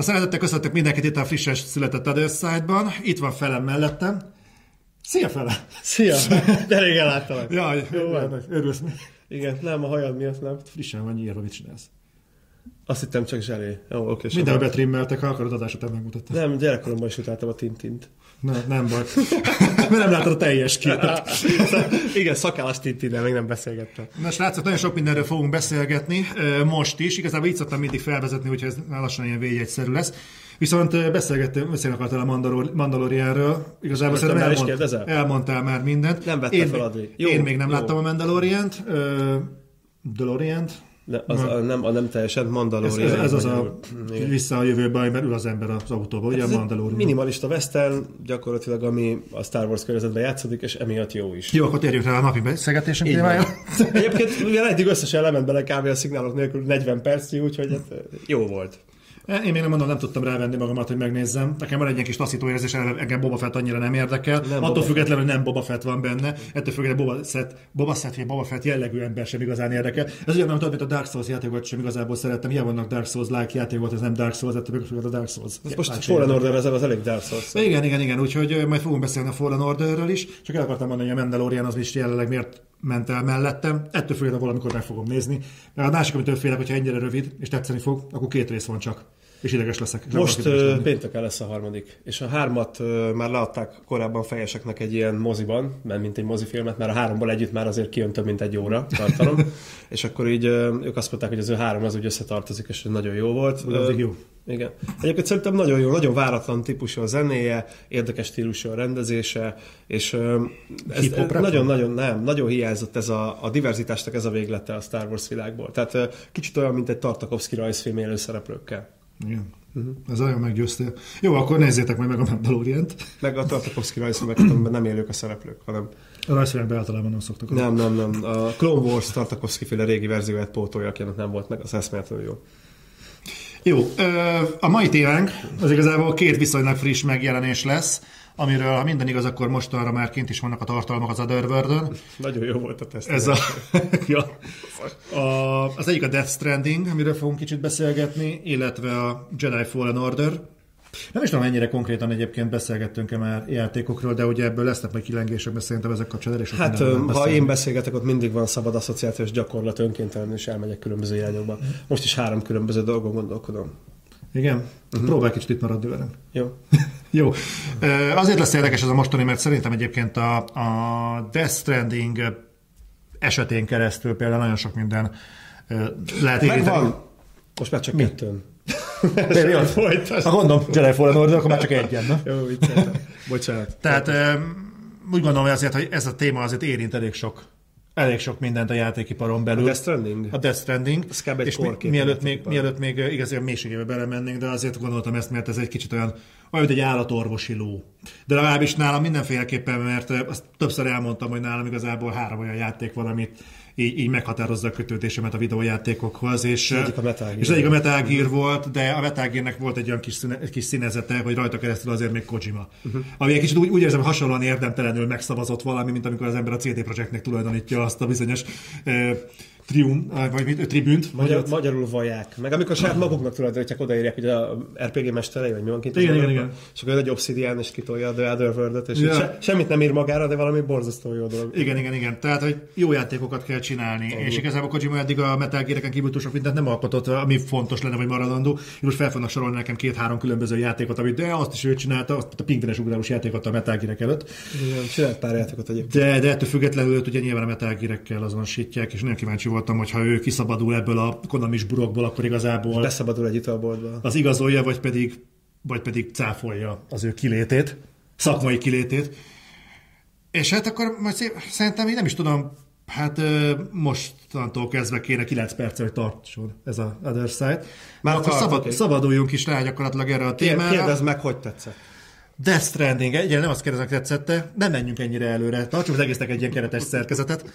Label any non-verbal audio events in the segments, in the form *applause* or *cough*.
A szeretettel köszöntök mindenkit itt a frissen született Other ban Itt van felem mellettem. Szia fele! Szia! De régen láttalak. Jaj, Jó van. örülsz. Igen, nem, a hajad miatt nem. Frissen van nyírva, mit csinálsz? Azt hittem csak zselé. Jó, oké. Minden betrimmeltek, ha akarod adás után megmutatni. Nem, gyerekkoromban is utáltam a Tintint. Na, nem baj. *laughs* Mert nem látod a teljes képet. *laughs* Igen, szakállas Tintinnel még nem beszélgettem. Na srácok, nagyon sok mindenről fogunk beszélgetni most is. Igazából így szoktam mindig felvezetni, hogyha ez lassan ilyen végyegyszerű lesz. Viszont beszélgettem, beszélni akartál a Mandalor- Mandalorianről. Igazából Most szerintem elmond, kérdezel? elmondtál már mindent. Nem vette én, fel addig. Jó, én még nem jó. láttam a Mandalorient. Uh. De az, a, nem, a nem teljesen Mandalorian. ez, ez az a. Igen. vissza a jövőbe, amiben ül az ember az autóba, ugye Ez a Mandalorian. Minimalista western, gyakorlatilag ami a Star Wars környezetben játszódik, és emiatt jó is. Jó, akkor térjünk rá a napi beszélgetésünk témájára. Egyébként mivel eddig összesen lement bele kb. a szignálok nélkül 40 percnyi, úgyhogy hát, jó volt. Én még nem mondom, nem tudtam rávenni magamat, hogy megnézzem. Nekem van egy ilyen kis taszító érzés, engem Boba Fett annyira nem érdekel. Nem Attól Boba függetlenül, hogy nem Boba Fett van benne, ettől függetlenül Boba Fett, Boba Fett vagy Boba Fett jellegű ember sem igazán érdekel. Ez ugyanolyan, tudod, mint a Dark Souls játékokat sem igazából szerettem. Hiába vannak Dark Souls-like játékok, ez nem Dark Souls, ettől függetlenül a Dark Souls. Ez most Fallen. Order, ez az elég Dark Souls. Igen, igen, igen, úgyhogy ö, majd fogunk beszélni a Fallen Orderről is, csak el akartam mondani, hogy a Mandalorian az is jelenleg miért ment el mellettem. Ettől függetlenül valamikor meg fogom nézni. Mert a másik, amitől félek, hogyha ennyire rövid és tetszeni fog, akkor két rész van csak. És ideges leszek. És Most pénteken lesz a harmadik, és a hármat már leadták korábban fejeseknek egy ilyen moziban, mert mint egy mozifilmet, mert a háromból együtt már azért kijön több mint egy óra tartalom, *laughs* és akkor így ők azt mondták, hogy az ő három az úgy összetartozik, és nagyon jó volt. Ö, jó. Igen. Egyébként szerintem nagyon jó, nagyon váratlan típusú a zenéje, érdekes stílusú a rendezése, és nagyon-nagyon nem, nagyon hiányzott ez a, a diverzitásnak ez a véglete a Star Wars világból. Tehát kicsit olyan, mint egy Tartakovsky rajzfilm élő szereplőkkel. Igen. Uh-huh. Ez nagyon meggyőztél. Jó, akkor nézzétek majd meg a Mandalorian-t. Meg a Tartakovsky rajzfilmeket, amiben nem élők a szereplők, hanem A rajzfilmekben általában nem szoktak. nem, nem, nem. A Clone Wars Tartakovsky féle régi verzióját pótolja, akinek nem volt meg, az eszméletlenül jó. Jó, a mai témánk az igazából két viszonylag friss megjelenés lesz, amiről, ha minden igaz, akkor mostanra már kint is vannak a tartalmak az Otherworld-ön. Nagyon jó volt a teszt. Ez a, *laughs* ja. a, az egyik a Death Stranding, amiről fogunk kicsit beszélgetni, illetve a Jedi Fallen Order. Nem is tudom, mennyire konkrétan egyébként beszélgettünk-e már játékokról, de ugye ebből lesznek majd kilengések, mert szerintem ezek kapcsolatban elég Hát, ö, ha én beszélgetek, ott mindig van szabad asszociációs gyakorlat, önkéntelenül is elmegyek különböző irányokba. Most is három különböző dolgon gondolkodom. Igen? Uh-huh. Próbálj kicsit itt maradni velem. Jó. *laughs* Jó. Azért lesz érdekes ez a mostani, mert szerintem egyébként a, a Death Stranding esetén keresztül például nagyon sok minden lehet érinteni. Megvan! Most már csak Mi? kettőn. *laughs* Tényleg? Folytasd. Ha gondolom, Jedi Fallen Order, akkor már csak egyen, na? Jó, vicceltem. Bocsánat. Tehát úgy gondolom, hogy azért, hogy ez a téma azért érint elég sok, elég sok mindent a játékiparon belül. Death Stranding? A Death Stranding. Egy és mi, mielőtt, még, mielőtt még ö, igazán mélységébe belemennénk, de azért gondoltam ezt, mert ez egy kicsit olyan, olyan, mint egy állatorvosi ló. De legalábbis nálam mindenféleképpen, mert azt többször elmondtam, hogy nálam igazából három olyan játék van, amit így, így meghatározza a kötődésemet a videójátékokhoz, és, egyik a Metal Gear. és egyik a Metal Gear volt, de a Metal Gearnek volt egy olyan kis, színe, kis színezete, hogy rajta keresztül azért még Kojima. Uh-huh. Ami egy kicsit úgy, úgy érzem, hasonlóan érdemtelenül megszavazott valami, mint amikor az ember a CD Projektnek tulajdonítja azt a bizonyos trium, vagy mit, tribünt. Magyar, magyarul vaják. Meg amikor saját maguknak tulajdonítják, odaírják, hogy a RPG mesterei, vagy mi van kint. Igen, igen, igen. És akkor egy obsidian és kitolja a The Otherworld-et, és Ja. se, semmit nem ír magára, de valami borzasztó jó dolog. Igen, igen, igen. Tehát, hogy jó játékokat kell csinálni. Uh-huh. És igazából Kojima eddig a Metal Gear-eken kívül túl sok mindent nem alkotott, ami fontos lenne, vagy maradandó. És most fel fognak sorolni nekem két-három különböző játékot, amit de azt is ő csinálta, azt a pingvenes ugrálós játékot a Metal Gear előtt. Igen, csinált pár játékot egyébként. De, de ettől függetlenül ugye nyilván a Metal Gear-ekkel azonosítják, és nagyon kíváncsi voltam, hogy ha ő kiszabadul ebből a Konami burokból, akkor igazából Beszabadul egy italboltba. az igazolja, vagy pedig, vagy pedig cáfolja az ő kilétét, szakmai kilétét. És hát akkor majd szép, szerintem én nem is tudom, hát mostantól kezdve kéne 9 perccel, hogy tartson ez a Other Side. Már akkor tart, szabad, szabaduljunk is rá gyakorlatilag erre a témára. Kérdezd meg, hogy tetszett. Death Stranding, egyre nem azt kérdezem, tetszette, nem menjünk ennyire előre, tartsuk az egésznek egy ilyen keretes szerkezetet,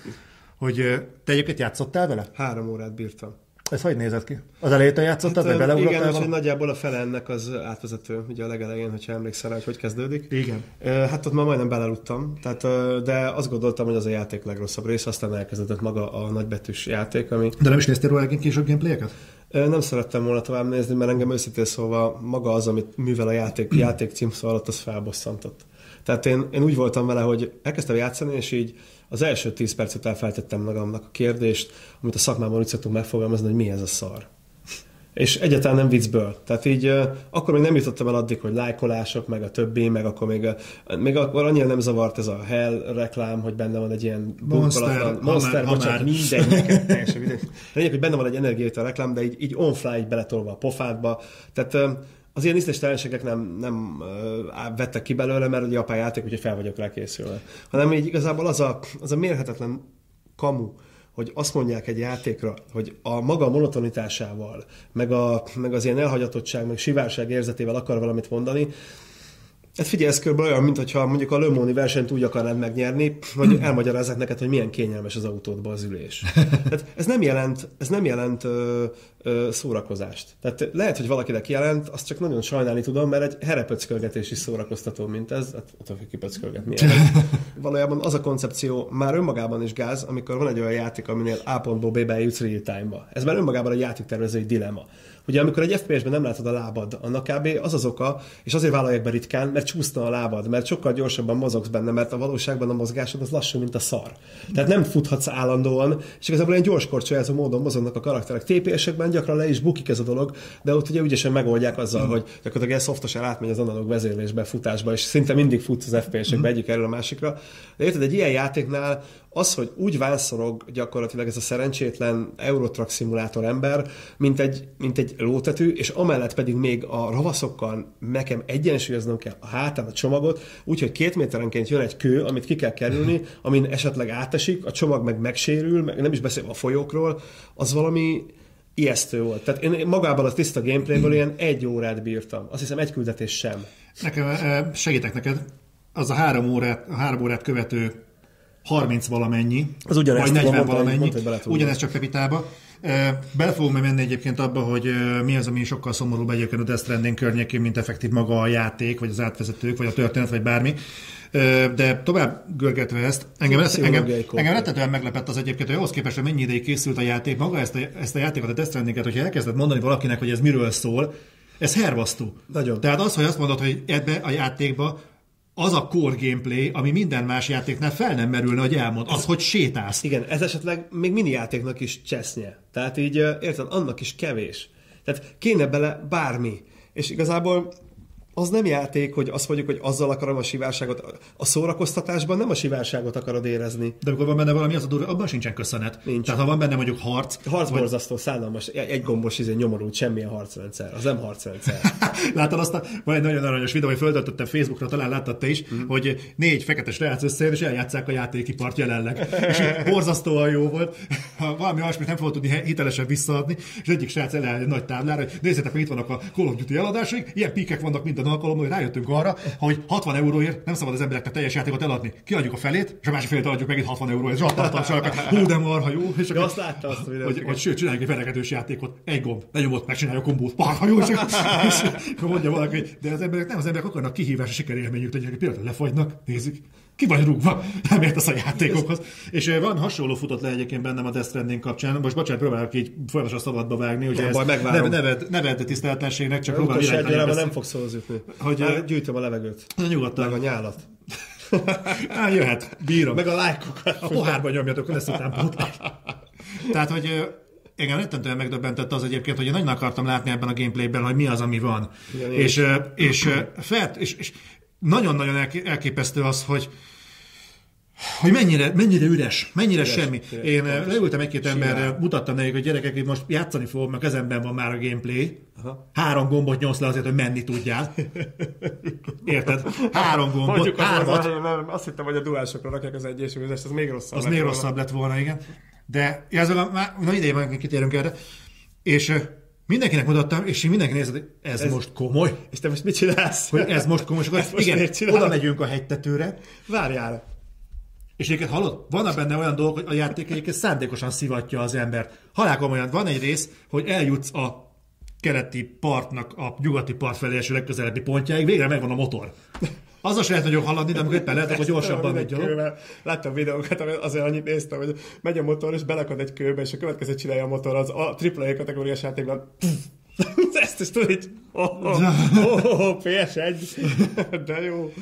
hogy te egyébként játszottál vele? Három órát bírtam. Ez hogy nézett ki? Az elejétől játszottad, hát, vagy Igen, beleugrottál? és hogy vala- nagyjából a fele ennek az átvezető, ugye a legelején, hogyha emlékszel rá, hogy hogy kezdődik. Igen. Hát ott már majdnem beleludtam, tehát, de azt gondoltam, hogy az a játék legrosszabb része, aztán elkezdődött maga a nagybetűs játék, ami De nem is néztél róla egyébként később gameplayeket? Nem szerettem volna tovább nézni, mert engem őszintén szólva maga az, amit művel a játék, *clears throat* játék címszó alatt, az felbosszantott. Tehát én, én úgy voltam vele, hogy elkezdtem játszani, és így az első 10 perc után feltettem magamnak a kérdést, amit a szakmában úgy szoktunk megfogalmazni, hogy mi ez a szar. És egyáltalán nem viccből. Tehát így akkor még nem jutottam el addig, hogy lájkolások, meg a többi, meg akkor még, még akkor annyira nem zavart ez a Hell reklám, hogy benne van egy ilyen Monster, Monster, bocsánat, mindegy, *laughs* teljesen mindegy. Lényeg, hogy benne van egy energiát a reklám, de így, így on-fly így beletolva a pofádba. Tehát az ilyen ízléstelenségek nem, nem uh, vettek ki belőle, mert ugye apá játék, úgyhogy fel vagyok rá készülve. Hanem így igazából az a, az a mérhetetlen kamu, hogy azt mondják egy játékra, hogy a maga monotonitásával, meg, a, meg az ilyen elhagyatottság, meg sivárság érzetével akar valamit mondani, Hát figyelj, ez kb. olyan, mintha mondjuk a Lömóni versenyt úgy akarnád megnyerni, hogy elmagyarázzák neked, hogy milyen kényelmes az autódban az ülés. Tehát *laughs* ez nem jelent, ez nem jelent ö, ö, szórakozást. Tehát lehet, hogy valakinek jelent, azt csak nagyon sajnálni tudom, mert egy herepöckölgetés is szórakoztató, mint ez. Hát attól, hogy kipöckölgetni. *laughs* Valójában az a koncepció már önmagában is gáz, amikor van egy olyan játék, aminél A pontból B-be jutsz real time-ba. Ez már önmagában egy játéktervezői dilemma. Ugye amikor egy FPS-ben nem látod a lábad, annak kb. az az oka, és azért vállalják be ritkán, mert csúszna a lábad, mert sokkal gyorsabban mozogsz benne, mert a valóságban a mozgásod az lassú, mint a szar. Tehát nem futhatsz állandóan, és igazából ilyen gyors korcsolyázó módon mozognak a karakterek. TPS-ekben gyakran le is bukik ez a dolog, de ott ugye ügyesen megoldják azzal, mm. hogy gyakorlatilag szoftosan átmegy az analóg vezérlésbe, futásba, és szinte mindig futsz az FPS-ekbe egyik erről a másikra. De érted, egy ilyen játéknál az, hogy úgy válszorog gyakorlatilag ez a szerencsétlen Eurotrack szimulátor ember, mint egy, mint egy lótetű, és amellett pedig még a ravaszokkal nekem egyensúlyoznom kell a hátán a csomagot, úgyhogy két méterenként jön egy kő, amit ki kell kerülni, amin esetleg átesik, a csomag meg megsérül, meg nem is beszélve a folyókról, az valami ijesztő volt. Tehát én magában a tiszta gameplayből ilyen egy órát bírtam. Azt hiszem egy küldetés sem. Nekem eh, segítek neked. Az a három órát, a három órát követő 30 valamennyi, az vagy 40 valamennyi, ugyanezt csak Pepitába. Bele fogunk menni egyébként abba, hogy mi az, ami sokkal szomorúbb egyébként a Death Stranding környékén, mint effektív maga a játék, vagy az átvezetők, vagy a történet, vagy bármi. De tovább görgetve ezt, engem, lesz, engem, engem rettetően meglepett az egyébként, hogy ahhoz képest, hogy mennyi ideig készült a játék, maga ezt a, ezt a játékot, a Death Stranding-et, hogyha elkezded mondani valakinek, hogy ez miről szól, ez hervasztó. Nagyon. Tehát az, hogy azt mondod, hogy ebbe a játékba az a core gameplay, ami minden más játéknál fel nem merülne, hogy elmond, az, hogy sétálsz. Igen, ez esetleg még mini játéknak is csesznye. Tehát így, érted, annak is kevés. Tehát kéne bele bármi. És igazából az nem játék, hogy azt mondjuk, hogy azzal akarom a sivárságot. A szórakoztatásban nem a sivárságot akarod érezni. De amikor van benne valami, az a durva, abban sincsen köszönet. Nincs. Tehát ha van benne mondjuk harc. Harc vagy... borzasztó, szállalmas, egy gombos izé nyomorult, semmilyen harcrendszer. Az nem harcrendszer. *laughs* Látod azt, a, van egy nagyon aranyos videó, hogy föltöltöttem Facebookra, talán láttad te is, mm. hogy négy fekete srác összejön, és eljátszák a játékipart jelenleg. és borzasztóan jó volt. Valami olyasmit nem fogod tudni hitelesen visszaadni, és egyik srác egy nagy táblára, hogy nézzétek, hogy itt vannak a Call of Duty eladásai, ilyen píkek vannak minden alkalommal, hogy rájöttünk arra, hogy 60 euróért nem szabad az embereknek teljes játékot eladni. Kiadjuk a felét, és a másik felét adjuk megint 60 euróért. Zsattattal csak, hú, de marha jó. És akkor, azt látta azt, hogy, hogy, hogy sőt, csináljunk egy verekedős játékot. Egy gomb, lenyomott, megcsinálja a kombót. Marha jó, és, és akkor mondja valaki, de az emberek nem az emberek akarnak kihívás, a sikerélményük, hogy például lefagynak, nézzük, ki vagy rúgva, nem értesz a játékokhoz. És van hasonló futott le egyébként bennem a Death Stranding kapcsán. Most bocsánat, próbálok így folyamatosan szabadba vágni, hogy ez neved, neved, neved tiszteletlenségnek, csak próbálom irányítani. nem fogsz szóhoz jutni. Hogy, Már gyűjtöm a levegőt. Nyugodtan. Meg a nyálat. *laughs* Á, jöhet, bírom. Meg a lájkokat. A pohárba nyomjatok, lesz után Tehát, hogy engem rettentően megdöbbentett az egyébként, hogy én nagyon akartam látni ebben a gameplayben, hogy mi az, ami van. Igen, és, és, és, felt, és, és nagyon-nagyon elképesztő az, hogy hogy mennyire, mennyire üres, mennyire üres, semmi. Üres, Én üres, leültem egy-két emberrel, mutattam nekik, hogy gyerekek, hogy most játszani fogok, mert kezemben van már a gameplay. Aha. Három gombot nyomsz le azért, hogy menni tudjál. Érted? Három gombot, Mondjuk hármat. Az, nem, azt hittem, hogy a duálsokra rakják az egyesülést, az még rosszabb Az lett még volna. rosszabb lett volna, igen. De ez a, már, na ideje van, kitérünk erre. És Mindenkinek mutattam, és mindenki nézett, hogy ez, ez most komoly. És te most mit csinálsz? Hogy ez most komoly. És akkor igen, oda megyünk a hegytetőre. Várjál. És egyébként hallod, van benne olyan dolog, hogy a játék egyébként szándékosan szivatja az embert. Halálkomolyan van egy rész, hogy eljutsz a keleti partnak a nyugati part felé eső legközelebbi pontjáig, végre megvan a motor. Az is lehet nagyon haladni, de amikor éppen lehet, akkor gyorsabban megy gyalog. Láttam videókat, azért annyit néztem, hogy megy a motor, és belakad egy kőbe, és a következő csinálja a motor, az a AAA kategóriás játékban *laughs* ezt is tudod, hogy oh, oh, oh, oh, PS1, de jó.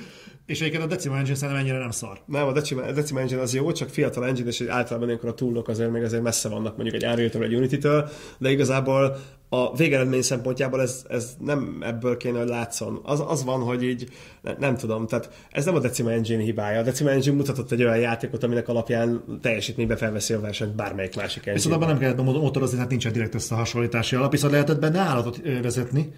És egyébként a Decima Engine szerintem ennyire nem szar. Nem, a Decima, a Decima Engine az jó, csak fiatal engine, és általában ilyenkor a túlok azért még azért messze vannak mondjuk egy unreal egy Unity-től, de igazából a végeredmény szempontjából ez, ez nem ebből kéne, hogy látszon. Az, az van, hogy így ne, nem tudom, tehát ez nem a Decima Engine hibája. A Decima Engine mutatott egy olyan játékot, aminek alapján teljesítménybe felveszi a versenyt bármelyik másik engine. Viszont abban nem kellett motorozni, hát nincsen direkt összehasonlítási alap, viszont lehetett benne állatot vezetni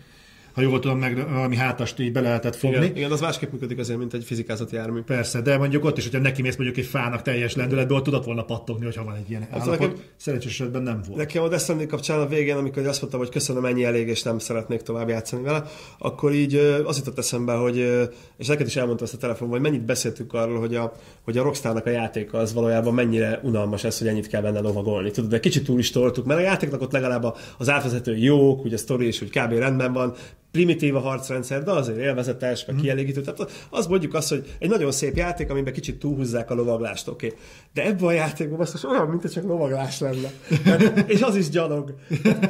ha jól tudom, meg valami hátast így be lehetett fogni. Igen, igen, az másképp működik azért, mint egy fizikázati jármű. Persze, de mondjuk ott is, hogyha neki mész mondjuk egy fának teljes lendületből, tudott volna pattogni, hogyha van egy ilyen hát állapot. Nekem, Szerencsés esetben nem volt. Nekem a Destiny kapcsán a végén, amikor azt mondtam, hogy köszönöm, ennyi elég, és nem szeretnék tovább játszani vele, akkor így az jutott eszembe, hogy, és neked is elmondta ezt a telefon, hogy mennyit beszéltünk arról, hogy a, hogy a Rockstarnak a játéka az valójában mennyire unalmas ez, hogy ennyit kell benne lovagolni. Tudod, de kicsit túl is toltuk, mert a játéknak ott legalább az átvezető jók, ugye a sztori is, hogy kb. rendben van, primitív a harcrendszer, de azért élvezetes, meg mhm. kielégítő. Tehát az mondjuk azt, hogy egy nagyon szép játék, amiben kicsit túlhúzzák a lovaglást, oké. Okay. De ebben a játékban az olyan, mint csak lovaglás lenne. Tehát, és az is gyalog.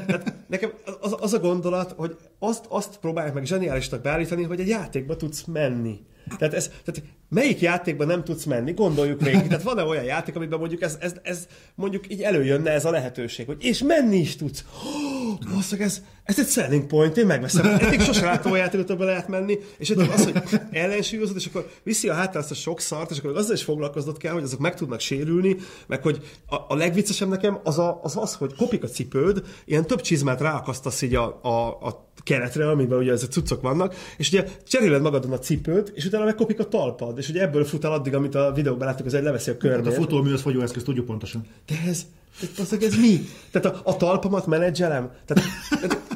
Tehát nekem az, az, a gondolat, hogy azt, azt próbálják meg zseniálisnak beállítani, hogy egy játékba tudsz menni. Tehát, ez, tehát melyik játékban nem tudsz menni? Gondoljuk végig. *laughs* Tehát van-e olyan játék, amiben mondjuk ez, ez, ez mondjuk így előjönne ez a lehetőség, hogy és menni is tudsz. Oh, ez, ez egy selling point, én megveszem. Eddig sosem láttam a játékot, amiben lehet menni, és eddig az, hogy ellensúlyozod, és akkor viszi a hátra azt a sok szart, és akkor azzal is foglalkoznod kell, hogy azok meg tudnak sérülni, meg hogy a, a legviccesebb nekem az, a, az az, hogy kopik a cipőd, ilyen több csizmát ráakasztasz így a, a, a keretre, amiben ugye ezek cuccok vannak, és ugye cseréled magadon a cipőt, és utána megkopik a talpad, és ugye ebből fut el addig, amit a videóban láttuk, az egy leveszi a körbe. Hát a futómű az fogyóeszköz, tudjuk pontosan. De ez, tehát ez mi? Tehát a, a talpamat menedzselem? Tehát,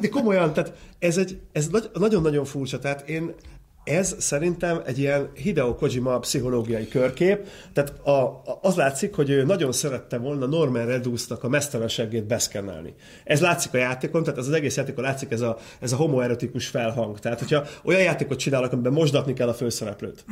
de komolyan, tehát ez, egy, ez nagyon-nagyon furcsa. Tehát én ez szerintem egy ilyen Hideo Kojima pszichológiai körkép, tehát a, az látszik, hogy ő nagyon szerette volna Norman Reedusnak a mesztelenségét beszkennelni. Ez látszik a játékon, tehát ez az egész játékon látszik ez a, ez a homoerotikus felhang. Tehát, hogyha olyan játékot csinálnak, amiben mosdatni kell a főszereplőt,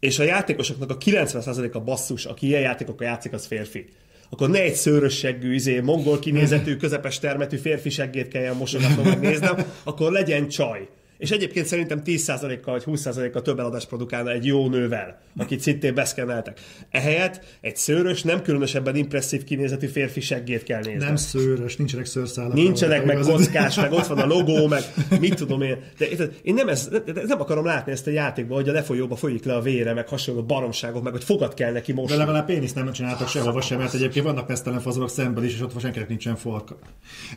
és a játékosoknak a 90%-a basszus, aki ilyen játékokkal játszik, az férfi akkor ne egy szőrös izé, mongol kinézetű, közepes termetű férfi seggét kelljen mosogatnom, megnéznem, akkor legyen csaj. És egyébként szerintem 10%-kal vagy 20%-kal több eladást produkálna egy jó nővel, akit szintén beszkenneltek. Ehelyett egy szőrös, nem különösebben impresszív kinézetű férfi seggét kell nézni. Nem szőrös, nincsenek szőrszálak. Nincsenek, meg kockás, meg ott van a logó, meg mit tudom én. De, én nem, ez, nem akarom látni ezt a játékban, hogy a lefolyóba folyik le a vére, meg hasonló baromságok, meg hogy fogat kell neki most. De legalább péniszt nem csináltak sehova sem, mert egyébként vannak pesztelen fazonok szemben is, és ott senkinek nincsen farka.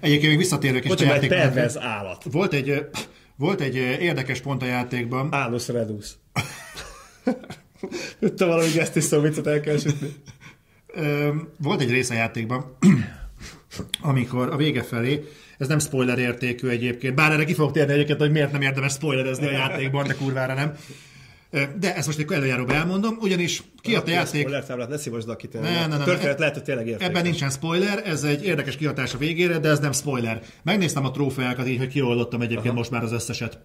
Egyébként még visszatérek is. Bocsánat, egy pervez állat. Volt egy volt egy érdekes pont a játékban. Álus Redus. Tudtam valami gesztisztó viccet el kell sütni. Volt egy rész a játékban, amikor a vége felé, ez nem spoiler értékű egyébként, bár erre ki fogok térni egyébként, hogy miért nem érdemes spoilerezni a játékban, de kurvára nem. De ezt most egy előjáróban elmondom, ugyanis kiadta a játék... Spoiler táblát, ne szívasd a ne, ne, ne, Történet lehet, hogy tényleg értékes. Ebben nincsen spoiler, ez egy érdekes kihatás a végére, de ez nem spoiler. Megnéztem a trófeákat így, hogy kioldottam egyébként Aha. most már az összeset.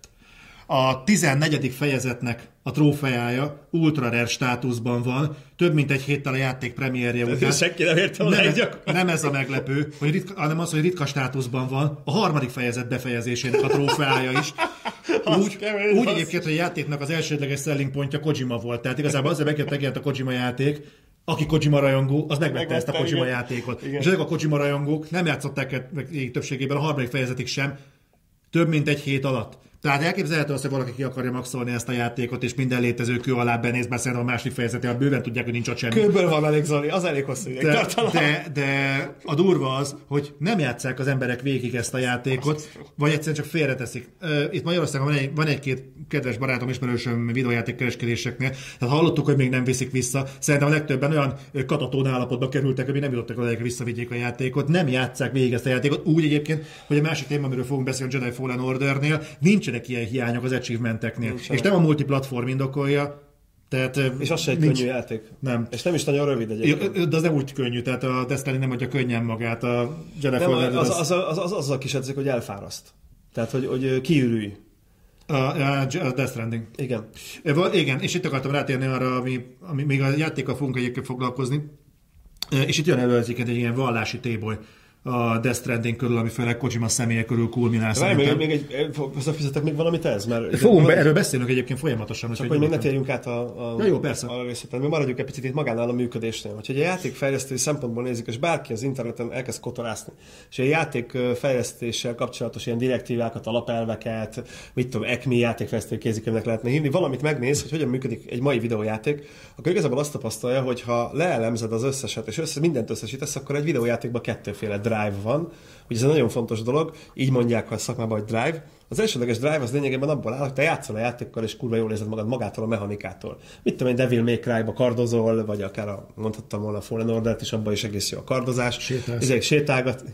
A 14. fejezetnek a trófeája ultra rare státuszban van, több mint egy héttel a játék premierje után. Senki nem érte nem, ez, nem ez a meglepő, hogy ritka, hanem az, hogy ritka státuszban van a harmadik fejezet befejezésének a trófeája is. *laughs* Úgy, úgy egyébként, hogy a játéknak az elsődleges selling pontja Kojima volt. Tehát igazából azért megjelent a Kojima játék, aki Kojima rajongó, az megvette ezt a Kojima igen. játékot. Igen. És ezek a Kojima rajongók nem játszották többségében a harmadik fejezetig sem, több mint egy hét alatt. Tehát elképzelhető az, hogy valaki ki akarja maxolni ezt a játékot, és minden létező kő alá benéz, mert szerintem a másik a bőven tudják, hogy nincs ott semmi. Kőből van elég Zoli, az elég hosszú de, de, de, a durva az, hogy nem játszák az emberek végig ezt a játékot, vagy egyszerűen csak félreteszik. Itt Magyarországon van, egy, van egy-két kedves barátom, ismerősöm videójáték kereskedéseknél, tehát hallottuk, hogy még nem viszik vissza. Szerintem a legtöbben olyan katatón állapotba kerültek, hogy nem jutottak oda, hogy visszavigyék a játékot. Nem játszák végig ezt a játékot. Úgy egyébként, hogy a másik téma, amiről fogunk beszélni, a Jedi Fallen Ordernél, nincsenek ilyen hiányok az achievementeknél. Nincs és nem a multiplatform indokolja, tehát, és az se egy nincs, könnyű játék. Nem. És nem is nagyon rövid egyébként. De az nem úgy könnyű, tehát a Destiny nem adja könnyen magát, a Jedi nem, az, az, az, az, az, az, a kis edzik, hogy elfáraszt. Tehát, hogy, hogy kiürülj. A, a, a Death Stranding. Igen. E, Igen, és itt akartam rátérni arra, ami, ami még a játékkal fogunk egyébként foglalkozni, és itt jön elő egyébként egy ilyen vallási téboly a Death Stranding körül, ami főleg Kojima személye körül kulminál Várj, még, még egy, hozzáfizetek még valamit ez? Mert Fogunk be, erről beszélünk egyébként folyamatosan. Csak hogy még ne térjünk át a, a, Ja, jó, persze. a részletre, mi maradjunk egy picit itt magánál a működésnél. Hogyha egy játékfejlesztői szempontból nézik, és bárki az interneten elkezd kotorászni, és egy játék ö, fejlesztéssel kapcsolatos ilyen direktívákat, alapelveket, mit tudom, ECMI játékfejlesztői kézikönyvnek lehetne hívni, valamit megnéz, hogy hogyan működik egy mai videójáték, akkor igazából azt tapasztalja, hogy ha leelemzed az összeset, és össze, mindent összesítesz, akkor egy videójátékban kettőféle drive van, Ugye ez egy nagyon fontos dolog, így mondják ha a szakmában, hogy drive. Az elsődleges drive az lényegében abból áll, hogy te játszol a játékkal, és kurva jól érzed magad magától a mechanikától. Mit tudom, egy Devil May Cry-ba kardozol, vagy akár a, mondhattam volna a Fallen Order-t is, abban is egész jó a kardozás. Sétálsz. Ezek sétálgat.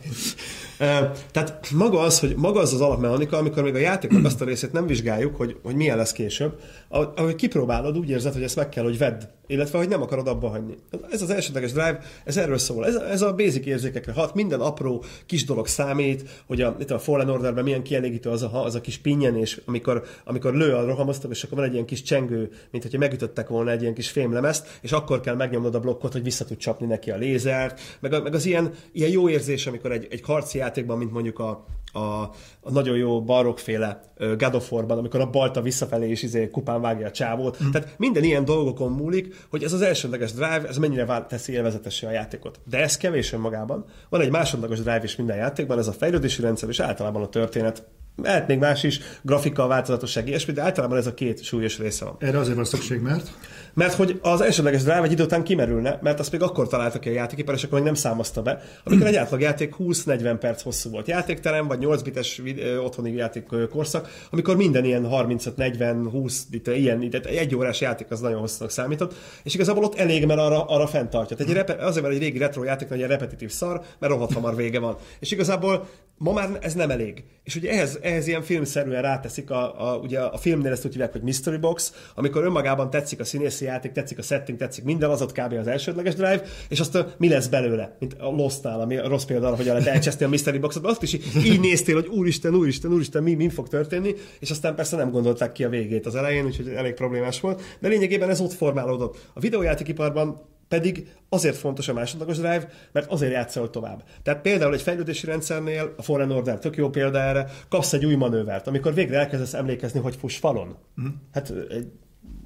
Ö, Tehát maga az, hogy maga az az alapmechanika, amikor még a játéknak azt a részét nem vizsgáljuk, hogy, hogy milyen lesz később, ahogy kipróbálod, úgy érzed, hogy ezt meg kell, hogy vedd, illetve hogy nem akarod abba hagyni. Ez az elsődleges drive, ez erről szól. Ez, ez a basic érzékekre hat, minden apró kis dolog számít, hogy a, itt a Fallen Orderben milyen kielégítő az a, az a kis pinnyenés, amikor, amikor lő a rohamosztag, és akkor van egy ilyen kis csengő, mint hogyha megütöttek volna egy ilyen kis fémlemezt, és akkor kell megnyomnod a blokkot, hogy vissza tud csapni neki a lézert, meg, meg az ilyen, ilyen jó érzés, amikor egy, egy harci játékban, mint mondjuk a, a, a nagyon jó barokféle ö, God of War-ban, amikor a balta visszafelé is izé kupán vágja a csávót. Mm. Tehát minden ilyen dolgokon múlik, hogy ez az elsődleges drive, ez mennyire vál- teszi élvezetessé a játékot. De ez kevés önmagában. Van egy másodlagos drive is minden játékban, ez a fejlődési rendszer, és általában a történet. Lehet még más is, grafika, változatosság, ilyesmi, de általában ez a két súlyos része van. Erre azért van szükség, mert Mert hogy az elsődleges drive egy idő után kimerülne, mert azt még akkor találtak ki a játékipar, és akkor még nem számozta be, amikor egy átlagjáték 20-40 perc hosszú volt. Játékterem, vagy 8 bites otthoni játék korszak, amikor minden ilyen 35-40-20 bit, ilyen, ide- egy órás játék az nagyon hosszúnak számított, és igazából ott elég, mert arra, arra fenntartja. Tehát egy repe, azért, mert egy régi retro játék, ilyen repetitív szar, mert rohadt hamar vége van. És igazából ma már ez nem elég. És ugye ehhez, ehhez ilyen filmszerűen ráteszik, a, a, ugye a filmnél ezt úgy hívják, hogy Mystery Box, amikor önmagában tetszik a színészi játék, tetszik a setting, tetszik minden, az ott kb. az elsődleges drive, és azt a, mi lesz belőle, mint a Lost-nál, ami a rossz példa arra, hogy lehet elcseszni a Mystery Boxot, azt is így, néztél, hogy úristen, úristen, úristen, mi, mi fog történni, és aztán persze nem gondolták ki a végét az elején, úgyhogy elég problémás volt, de lényegében ez ott formálódott. A videójátékiparban pedig azért fontos a másodlagos drive, mert azért játszol tovább. Tehát például egy fejlődési rendszernél, a Fallen Order tök jó példa erre, kapsz egy új manővert, amikor végre elkezdesz emlékezni, hogy fuss falon. Mm. Hát egy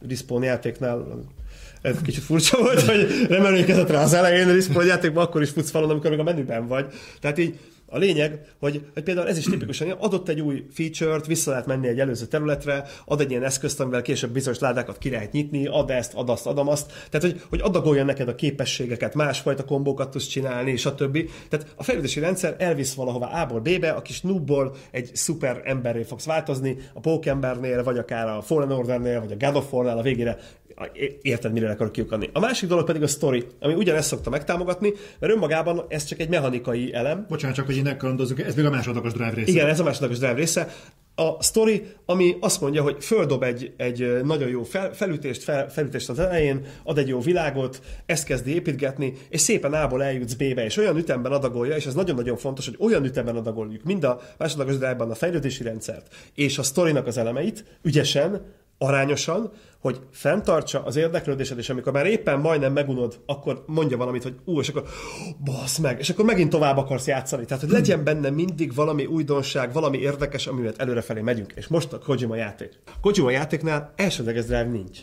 respawn játéknál ez kicsit furcsa volt, hogy nem emlékezett rá az elején a respawn játékban, akkor is futsz falon, amikor még a menüben vagy. Tehát így a lényeg, hogy, hogy például ez is tipikusan adott egy új feature-t, vissza lehet menni egy előző területre, ad egy ilyen eszközt, amivel később bizonyos ládákat ki lehet nyitni, ad ezt, ad azt, adom azt. Tehát, hogy, hogy adagolja neked a képességeket, másfajta kombókat tudsz csinálni, stb. Tehát a fejlődési rendszer elvisz valahova A-ból B-be, a kis noobból egy szuper emberré fogsz változni, a Pókembernél, vagy akár a Fallen Ordernél, vagy a God of War-nál a végére érted, mire akarok kiukadni. A másik dolog pedig a story, ami ugyanezt szokta megtámogatni, mert önmagában ez csak egy mechanikai elem. bocsánat, csak hogy így ne kalandozzuk, ez még a másodlagos drive része. Igen, ez a másodlagos drive része. A story, ami azt mondja, hogy földob egy, egy nagyon jó fel, felütést, fel, felütést az elején, ad egy jó világot, ezt kezdi építgetni, és szépen A-ból eljutsz B-be, és olyan ütemben adagolja, és ez nagyon-nagyon fontos, hogy olyan ütemben adagoljuk mind a másodlagos drive-ban a fejlődési rendszert, és a storynak az elemeit, ügyesen, arányosan, hogy fenntartsa az érdeklődésed, és amikor már éppen majdnem megunod, akkor mondja valamit, hogy ú, és akkor basz meg, és akkor megint tovább akarsz játszani. Tehát, hogy legyen benne mindig valami újdonság, valami érdekes, amivel előrefelé megyünk. És most a Kojima játék. A Kojima játéknál elsődleges drive nincs.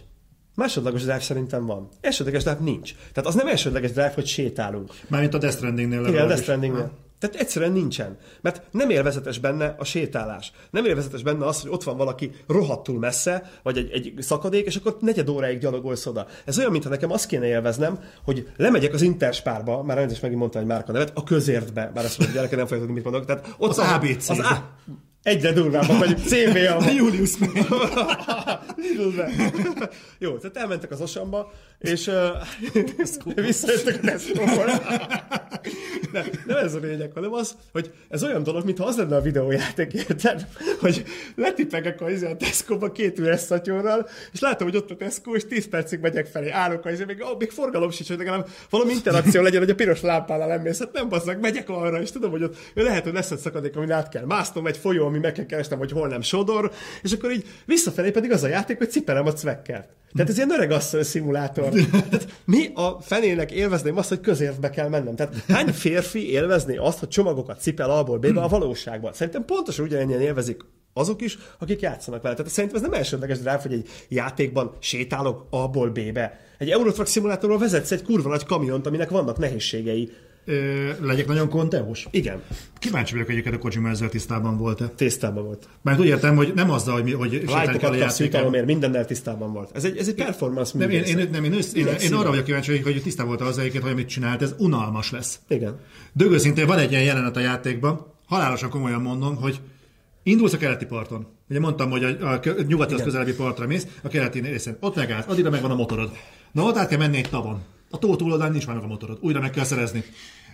Másodlagos drive szerintem van. Elsődleges drive nincs. Tehát az nem elsődleges drive, hogy sétálunk. Mármint a Death Strandingnél. Igen, a. Death Strandingnél. Tehát egyszerűen nincsen. Mert nem élvezetes benne a sétálás. Nem élvezetes benne az, hogy ott van valaki rohadtul messze, vagy egy, egy szakadék, és akkor negyed óráig gyalogolsz oda. Ez olyan, mintha nekem azt kéne élveznem, hogy lemegyek az Interspárba, már rendesen megint mondtam egy márka nevet, a közértbe, bár azt mondom, hogy gyerekek nem fogja tudni, mit mondok. Tehát ott Az van- ABC. Az A... Egyre durvábban vagyunk, CVA. Julius. *laughs* Jó, tehát elmentek az Osamba, és uh, *laughs* visszajöttek a Tesco-ból. De, de ez a lényeg, hanem az, hogy ez olyan dolog, mintha az lenne a videójáték, érted? Hogy letipegek a, izé a Tesco-ba két üres szatyorral, és látom, hogy ott a Tesco, és 10 percig megyek felé, állok a még, ó, még forgalom sincs, hogy legalább valami interakció legyen, hogy a piros lámpánál emlész, hát nem bazzak, megyek arra, és tudom, hogy ott lehet, hogy lesz egy szakadék, amin át kell másznom, egy folyó, ami meg kell keresnem, hogy hol nem sodor, és akkor így visszafelé pedig az a játék, hogy cipelem a cvekkert. Tehát ez ilyen öreg asszony szimulátor. Tehát mi a fenének élvezném azt, hogy közértbe kell mennem? Tehát hány férfi élvezné azt, hogy csomagokat cipel alból B-be a valóságban? Szerintem pontosan ugyanennyien élvezik azok is, akik játszanak vele. Tehát szerintem ez nem elsődleges dráv, hogy egy játékban sétálok A-ból B-be. Egy Eurotruck szimulátorról vezetsz egy kurva nagy kamiont, aminek vannak nehézségei. Legyek nagyon konteós? Igen, Kíváncsi vagyok egyébként, a Kojima ezzel tisztában volt-e. tisztában volt. Mert úgy értem, hogy nem azzal, hogy, mi- hogy sétálni kell a játékon. jutalomért, mindennel tisztában volt. Ez egy, ez egy performance Nem, én, én, nem, én, ősz, én, én arra vagyok kíváncsi, hogy- hogy tisztában volt az egyébként, hogy amit csinált, ez unalmas lesz. Igen. Dögőszintén van egy ilyen jelenet a játékban, halálosan komolyan mondom, hogy indulsz a keleti parton. Ugye mondtam, hogy a, a nyugati az közelebbi partra mész, a keleti részen. Ott megállsz, addigra megvan a motorod. Na ott át kell menni egy tavon. A tó túloldalán nincs már meg a motorod. Újra meg kell szerezni.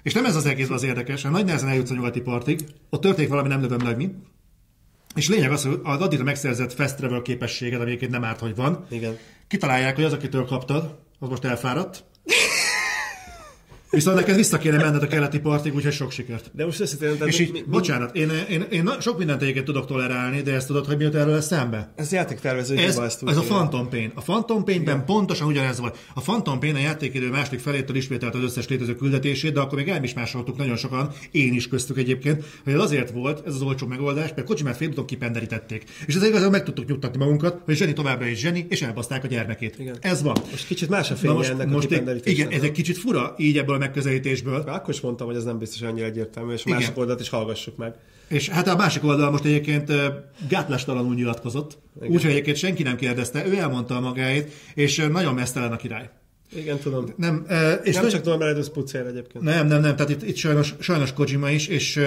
És nem ez az egész az érdekes, hanem nagy nehezen eljutsz a nyugati partig, ott történik valami, nem lövöm meg mi. És lényeg az, hogy az addigra megszerzett fast travel képességed, ami egyébként nem árt, hogy van, Igen. kitalálják, hogy az, akitől kaptad, az most elfáradt. *laughs* Viszont neked vissza kéne menned a keleti partig, úgyhogy sok sikert. De most tehát És így, mi- bocsánat, én, én, én na- sok mindent egyébként tudok tolerálni, de ezt tudod, hogy mi jut erről szembe? Ez játéktervező Ez, ez a. Phantom Pain. A Phantom Pain-ben pontosan ugyanez volt. A Phantom Pain a játékidő második felétől ismételt az összes létező küldetését, de akkor még el is másoltuk nagyon sokan, én is köztük egyébként, hogy ez azért volt, ez az olcsó megoldás, mert Kocsimát félúton kipenderítették. És ezzel igazából meg tudtuk nyugtatni magunkat, hogy Zseni továbbra is Zseni, és elbaszták a gyermekét. Igen. Ez van. Most kicsit más a Na fénye most, ennek most a igen, ez egy kicsit fura így ebből megközelítésből. Akkor is mondtam, hogy ez nem biztos annyira egyértelmű, és a másik oldalt is hallgassuk meg. És hát a másik oldal most egyébként gátlástalanul nyilatkozott, úgyhogy egyébként senki nem kérdezte, ő elmondta a magáét, és nagyon mesztelen a király. Igen, tudom. Nem, és Nem nagy- csak Norman Reedus pucér egyébként. nem, nem, nem, tehát itt, itt sajnos, sajnos Kojima is, és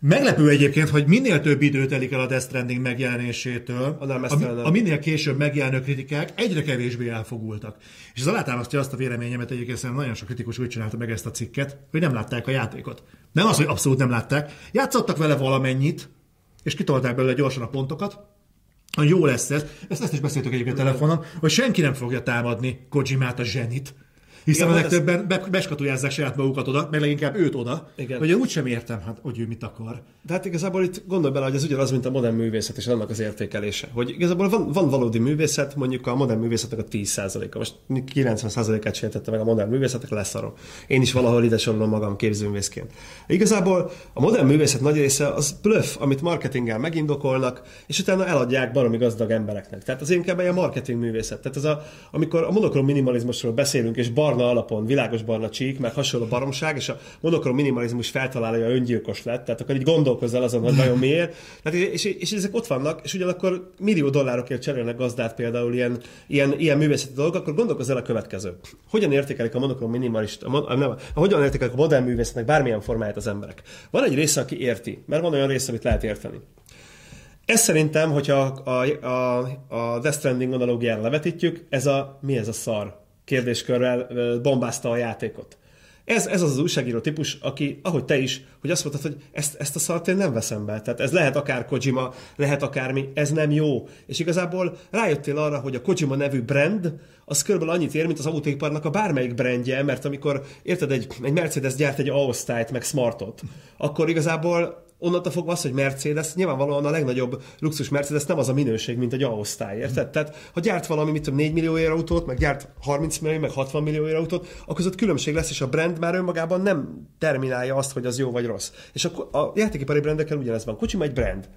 meglepő egyébként, hogy minél több idő telik el a Death Stranding megjelenésétől, a, mesztelenebb. a minél később megjelenő kritikák egyre kevésbé elfogultak. És ez alátámasztja azt a véleményemet, egyébként szerintem nagyon sok kritikus úgy csinálta meg ezt a cikket, hogy nem látták a játékot. Nem az, hogy abszolút nem látták. Játszottak vele valamennyit, és kitolták belőle gyorsan a pontokat, hogy jó lesz ez. Ezt, ezt is beszéltük egyébként telefonon, hogy senki nem fogja támadni Kojimát, a zsenit. Hiszen Igen, a ez- legtöbben be, beskatujázzák saját magukat oda, meg leginkább őt oda, Igen. hogy én úgysem értem, hát, hogy ő mit akar. De hát igazából itt gondolj bele, hogy ez ugyanaz, mint a modern művészet és annak az értékelése. Hogy igazából van, van valódi művészet, mondjuk a modern művészetnek a 10%-a. Most 90%-át sértette meg a modern művészetnek, leszarom. Én is valahol ide sorolom magam képzőművészként. Igazából a modern művészet nagy része az bluff, amit marketinggel megindokolnak, és utána eladják baromi gazdag embereknek. Tehát az inkább ilyen marketing művészet. Tehát ez a, amikor a monokrom minimalizmusról beszélünk, és barna alapon, világos barna csík, meg hasonló baromság, és a monokrom minimalizmus feltalálja, hogy öngyilkos lett, tehát akkor így gondolkozzál azon, hogy vajon miért. Tehát, és, és, ezek ott vannak, és ugyanakkor millió dollárokért cserélnek gazdát például ilyen, ilyen, ilyen művészeti dolgok, akkor gondolkozz el a következő. Hogyan értékelik a monokrom minimalist, a, mon- nem, hogyan értékelik a modern művészetnek bármilyen formáját az emberek? Van egy része, aki érti, mert van olyan része, amit lehet érteni. Ez szerintem, hogyha a, a, a Death Stranding analógiára levetítjük, ez a mi ez a szar kérdéskörrel bombázta a játékot. Ez, ez az az újságíró típus, aki, ahogy te is, hogy azt mondtad, hogy ezt, ezt a szart én nem veszem be. Tehát ez lehet akár Kojima, lehet akármi, ez nem jó. És igazából rájöttél arra, hogy a Kojima nevű brand, az körülbelül annyit ér, mint az autóiparnak a bármelyik brandje, mert amikor, érted, egy, egy Mercedes gyárt egy A-osztályt, meg Smartot, akkor igazából onnantól fogva az, hogy Mercedes, nyilvánvalóan a legnagyobb luxus Mercedes nem az a minőség, mint egy A-osztály, érted? Tehát ha gyárt valami, mit tudom, 4 millió ér autót, meg gyárt 30 millió, meg 60 millió ér autót, akkor között különbség lesz, és a brand már önmagában nem terminálja azt, hogy az jó vagy rossz. És akkor a játékipari brandekkel ugyanez van. Kocsim egy brand.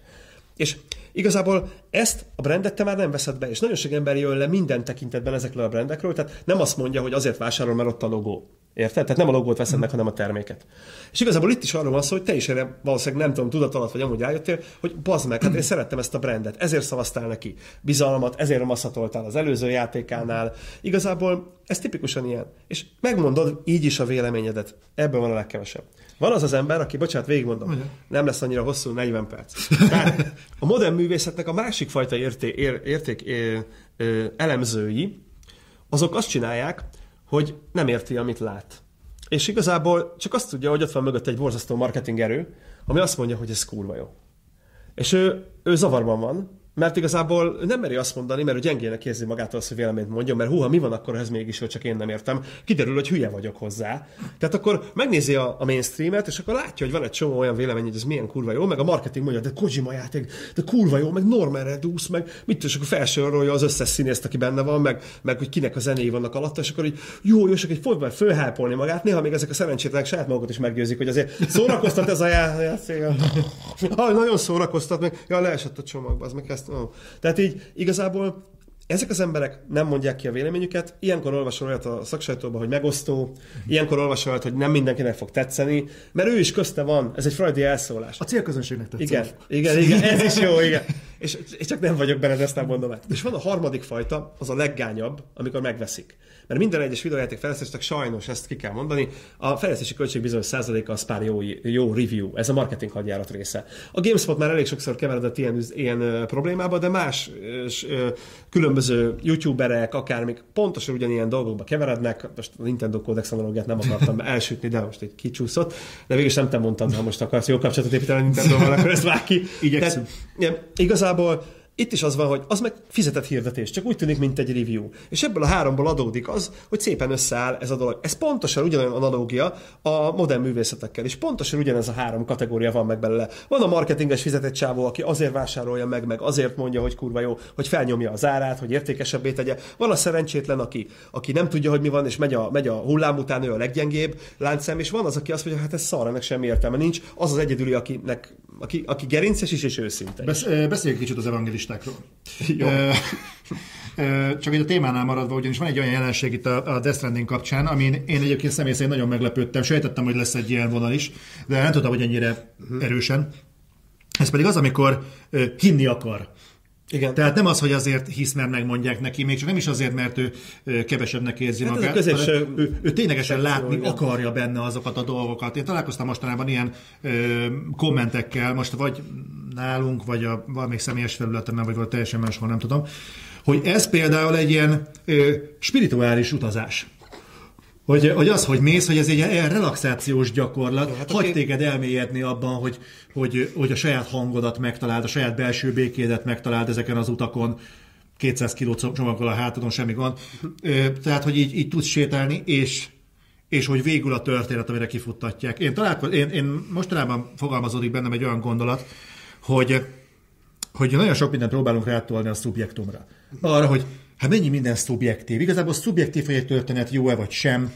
És igazából ezt a brandet te már nem veszed be, és nagyon sok ember jön le minden tekintetben ezekről a brandekről, tehát nem azt mondja, hogy azért vásárol, mert ott a logó. Érted? Tehát nem a logót veszed meg, hanem a terméket. És igazából itt is arról van szó, hogy te is erre valószínűleg nem tudom, tudat alatt vagy amúgy rájöttél, hogy bazd meg, hát én szerettem ezt a brandet, ezért szavaztál neki bizalmat, ezért maszatoltál az előző játékánál. Igazából ez tipikusan ilyen. És megmondod így is a véleményedet. Ebből van a legkevesebb. Van az az ember, aki, bocsánat, végigmondom, nem lesz annyira hosszú, 40 perc. *laughs* Tehát a modern művészetnek a másik fajta érté, ér, érték é, ö, elemzői, azok azt csinálják, hogy nem érti, amit lát. és igazából csak azt tudja, hogy ott van mögött egy borzasztó marketing erő, ami azt mondja, hogy ez kurva jó. És ő, ő zavarban van, mert igazából nem meri azt mondani, mert gyengének érzi magától azt, hogy véleményt mondjon, mert húha, mi van akkor ez mégis, hogy csak én nem értem. Kiderül, hogy hülye vagyok hozzá. Tehát akkor megnézi a, a mainstreamet, és akkor látja, hogy van egy csomó olyan vélemény, hogy ez milyen kurva jó, meg a marketing mondja, de Kojima játék, de kurva jó, meg Norman Redus, meg mit és akkor felsorolja az összes színészt, aki benne van, meg, meg hogy kinek a zenéi vannak alatta, és akkor így jó, jó, csak egy folyamatosan fölhápolni magát. Néha még ezek a szerencsétlenek saját magukat is meggyőzik, hogy azért szórakoztat ez a játék. *laughs* nagyon szórakoztat, meg ja, leesett a csomagba, az meg ezt. Oh. Tehát így igazából ezek az emberek nem mondják ki a véleményüket, ilyenkor olvasol olyat a szaksajtóban, hogy megosztó, ilyenkor olvasol olyat, hogy nem mindenkinek fog tetszeni, mert ő is közte van, ez egy freudi elszólás. A célközönségnek tetszik. Igen, igen, igen, ez is jó, igen. És, és csak nem vagyok benne, de ezt nem mondom el. És van a harmadik fajta, az a leggányabb, amikor megveszik. Mert minden egyes videójáték fejlesztésnek sajnos ezt ki kell mondani, a fejlesztési költség bizonyos százaléka az pár jó, jó review, ez a marketing hadjárat része. A GameSpot már elég sokszor keveredett ilyen, ilyen problémába, de más különböző youtuberek, akármik pontosan ugyanilyen dolgokba keverednek. Most a Nintendo Codex analógiát nem akartam *laughs* elsütni, de most egy kicsúszott. De végül nem te mondtad, ha most akarsz jó kapcsolatot építeni a Nintendo-val, akkor ezt vág ki. Igyekszünk. Tehát, igazából itt is az van, hogy az meg fizetett hirdetés, csak úgy tűnik, mint egy review. És ebből a háromból adódik az, hogy szépen összeáll ez a dolog. Ez pontosan ugyanolyan analógia a modern művészetekkel, és pontosan ugyanez a három kategória van meg belőle. Van a marketinges fizetett csávó, aki azért vásárolja meg, meg azért mondja, hogy kurva jó, hogy felnyomja az árát, hogy értékesebbé tegye. Van a szerencsétlen, aki, aki nem tudja, hogy mi van, és megy a, megy a hullám után, ő a leggyengébb láncszem, és van az, aki azt mondja, hát ez szar, ennek semmi értelme nincs. Az az egyedüli, akinek, aki, aki gerinces is és őszinte. Besz, beszéljünk kicsit az evangelist listákról. Jó. Csak egy a témánál maradva, ugyanis van egy olyan jelenség itt a, a Death Stranding kapcsán, amin én egyébként személy szerint nagyon meglepődtem, sejtettem, hogy lesz egy ilyen vonal is, de nem tudtam, hogy ennyire uh-huh. erősen. Ez pedig az, amikor hinni akar. Igen. Tehát nem az, hogy azért hisz, mert megmondják neki, még csak nem is azért, mert ő kevesebbnek érzi hát magát, középső... ő, ő ténylegesen látni igen. akarja benne azokat a dolgokat. Én találkoztam mostanában ilyen ö, kommentekkel, most vagy nálunk, vagy a valamelyik személyes felületemen, vagy volt teljesen máshol, nem tudom, hogy ez például egy ilyen ö, spirituális utazás. Hogy, hogy az, hogy mész, hogy ez egy ilyen relaxációs gyakorlat, hát hagy téged elmélyedni abban, hogy, hogy, hogy a saját hangodat megtaláld, a saját belső békédet megtaláld ezeken az utakon, 200 kiló csomaggal a hátadon, semmi gond. Tehát, hogy így, így tudsz sétálni, és, és hogy végül a történet, amire kifuttatják. Én, találkoz, én, én mostanában fogalmazódik bennem egy olyan gondolat, hogy, hogy nagyon sok mindent próbálunk rátolni a szubjektumra. Arra, hogy hát mennyi minden szubjektív. Igazából szubjektív, hogy egy történet jó-e vagy sem.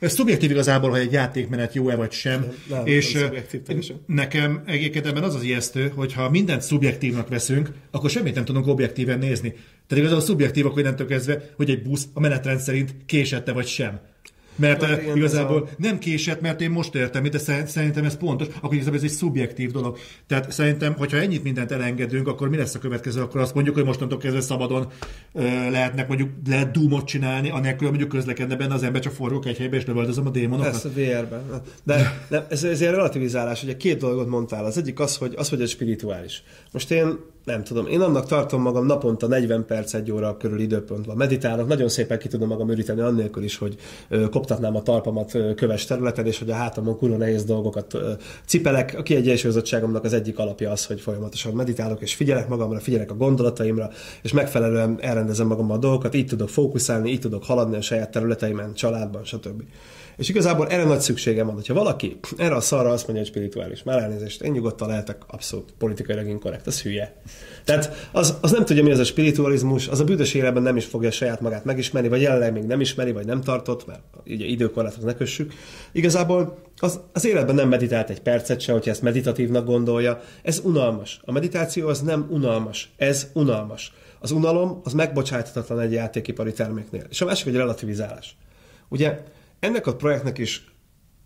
Szubjektív igazából, hogy egy játékmenet jó-e vagy sem. Nem, nem, és nekem egyébként ebben az az ijesztő, hogy ha mindent szubjektívnak veszünk, akkor semmit nem tudunk objektíven nézni. Tehát igazából szubjektívak, nem kezdve, hogy egy busz a menetrend szerint késette vagy sem. Mert hát, igazából a... nem késett, mert én most értem, de szerintem ez pontos, akkor igazából ez egy szubjektív dolog. Tehát szerintem, hogyha ennyit mindent elengedünk, akkor mi lesz a következő? Akkor azt mondjuk, hogy mostantól kezdve szabadon ö, lehetnek mondjuk lehet Doomot csinálni, anélkül mondjuk közlekedne benne az ember, csak forgok egy helybe és lövöldözöm a démonokat. Persze, VR-ben. De, de ez, ez egy relativizálás, ugye két dolgot mondtál. Az egyik az, hogy az, hogy ez spirituális. Most én nem tudom, én annak tartom magam naponta 40 perc, egy óra körül időpontban. Meditálok, nagyon szépen ki tudom magam üríteni annélkül is, hogy koptatnám a talpamat köves területen, és hogy a hátamon kurva nehéz dolgokat cipelek. A kiegyensúlyozottságomnak az egyik alapja az, hogy folyamatosan meditálok, és figyelek magamra, figyelek a gondolataimra, és megfelelően elrendezem magammal a dolgokat, így tudok fókuszálni, így tudok haladni a saját területeimen, családban, stb. És igazából erre nagy szükségem van, hogyha valaki erre a szarra azt mondja, hogy spirituális, már elnézést, én nyugodtan lehetek abszolút politikailag inkorrekt, az hülye. Tehát az, az nem tudja, mi az a spiritualizmus, az a büdös életben nem is fogja saját magát megismerni, vagy jelenleg még nem ismeri, vagy nem tartott, mert ugye időkorláthoz ne kössük. Igazából az, az életben nem meditált egy percet se, hogyha ezt meditativnak gondolja. Ez unalmas. A meditáció az nem unalmas. Ez unalmas. Az unalom az megbocsájtatatlan egy játékipari terméknél. És a másik egy relativizálás. Ugye ennek a projektnek is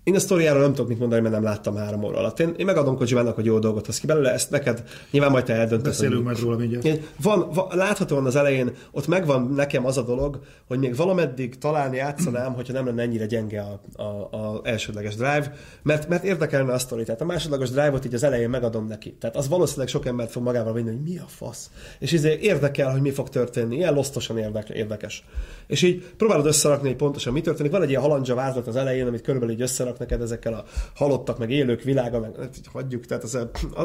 én a sztoriáról nem tudok mit mondani, mert nem láttam három óra alatt. Én, én megadom Kojimának, hogy jó dolgot hoz ki belőle, ezt neked nyilván majd te eldöntöd. Beszélünk majd róla mindjárt. Van, van, láthatóan az elején, ott megvan nekem az a dolog, hogy még valameddig talán játszanám, hogyha nem lenne ennyire gyenge a, a, a elsődleges drive, mert, mert érdekelne a sztori. Tehát a másodlagos drive-ot így az elején megadom neki. Tehát az valószínűleg sok embert fog magával vinni, hogy mi a fasz. És izé érdekel, hogy mi fog történni. Ilyen losztosan érdekes. És így próbálod összerakni, hogy pontosan mi történik. Van egy ilyen halandzsa vázlat az elején, amit körülbelül így összerak neked ezekkel a halottak, meg élők világa, meg hát, hagyjuk, tehát az,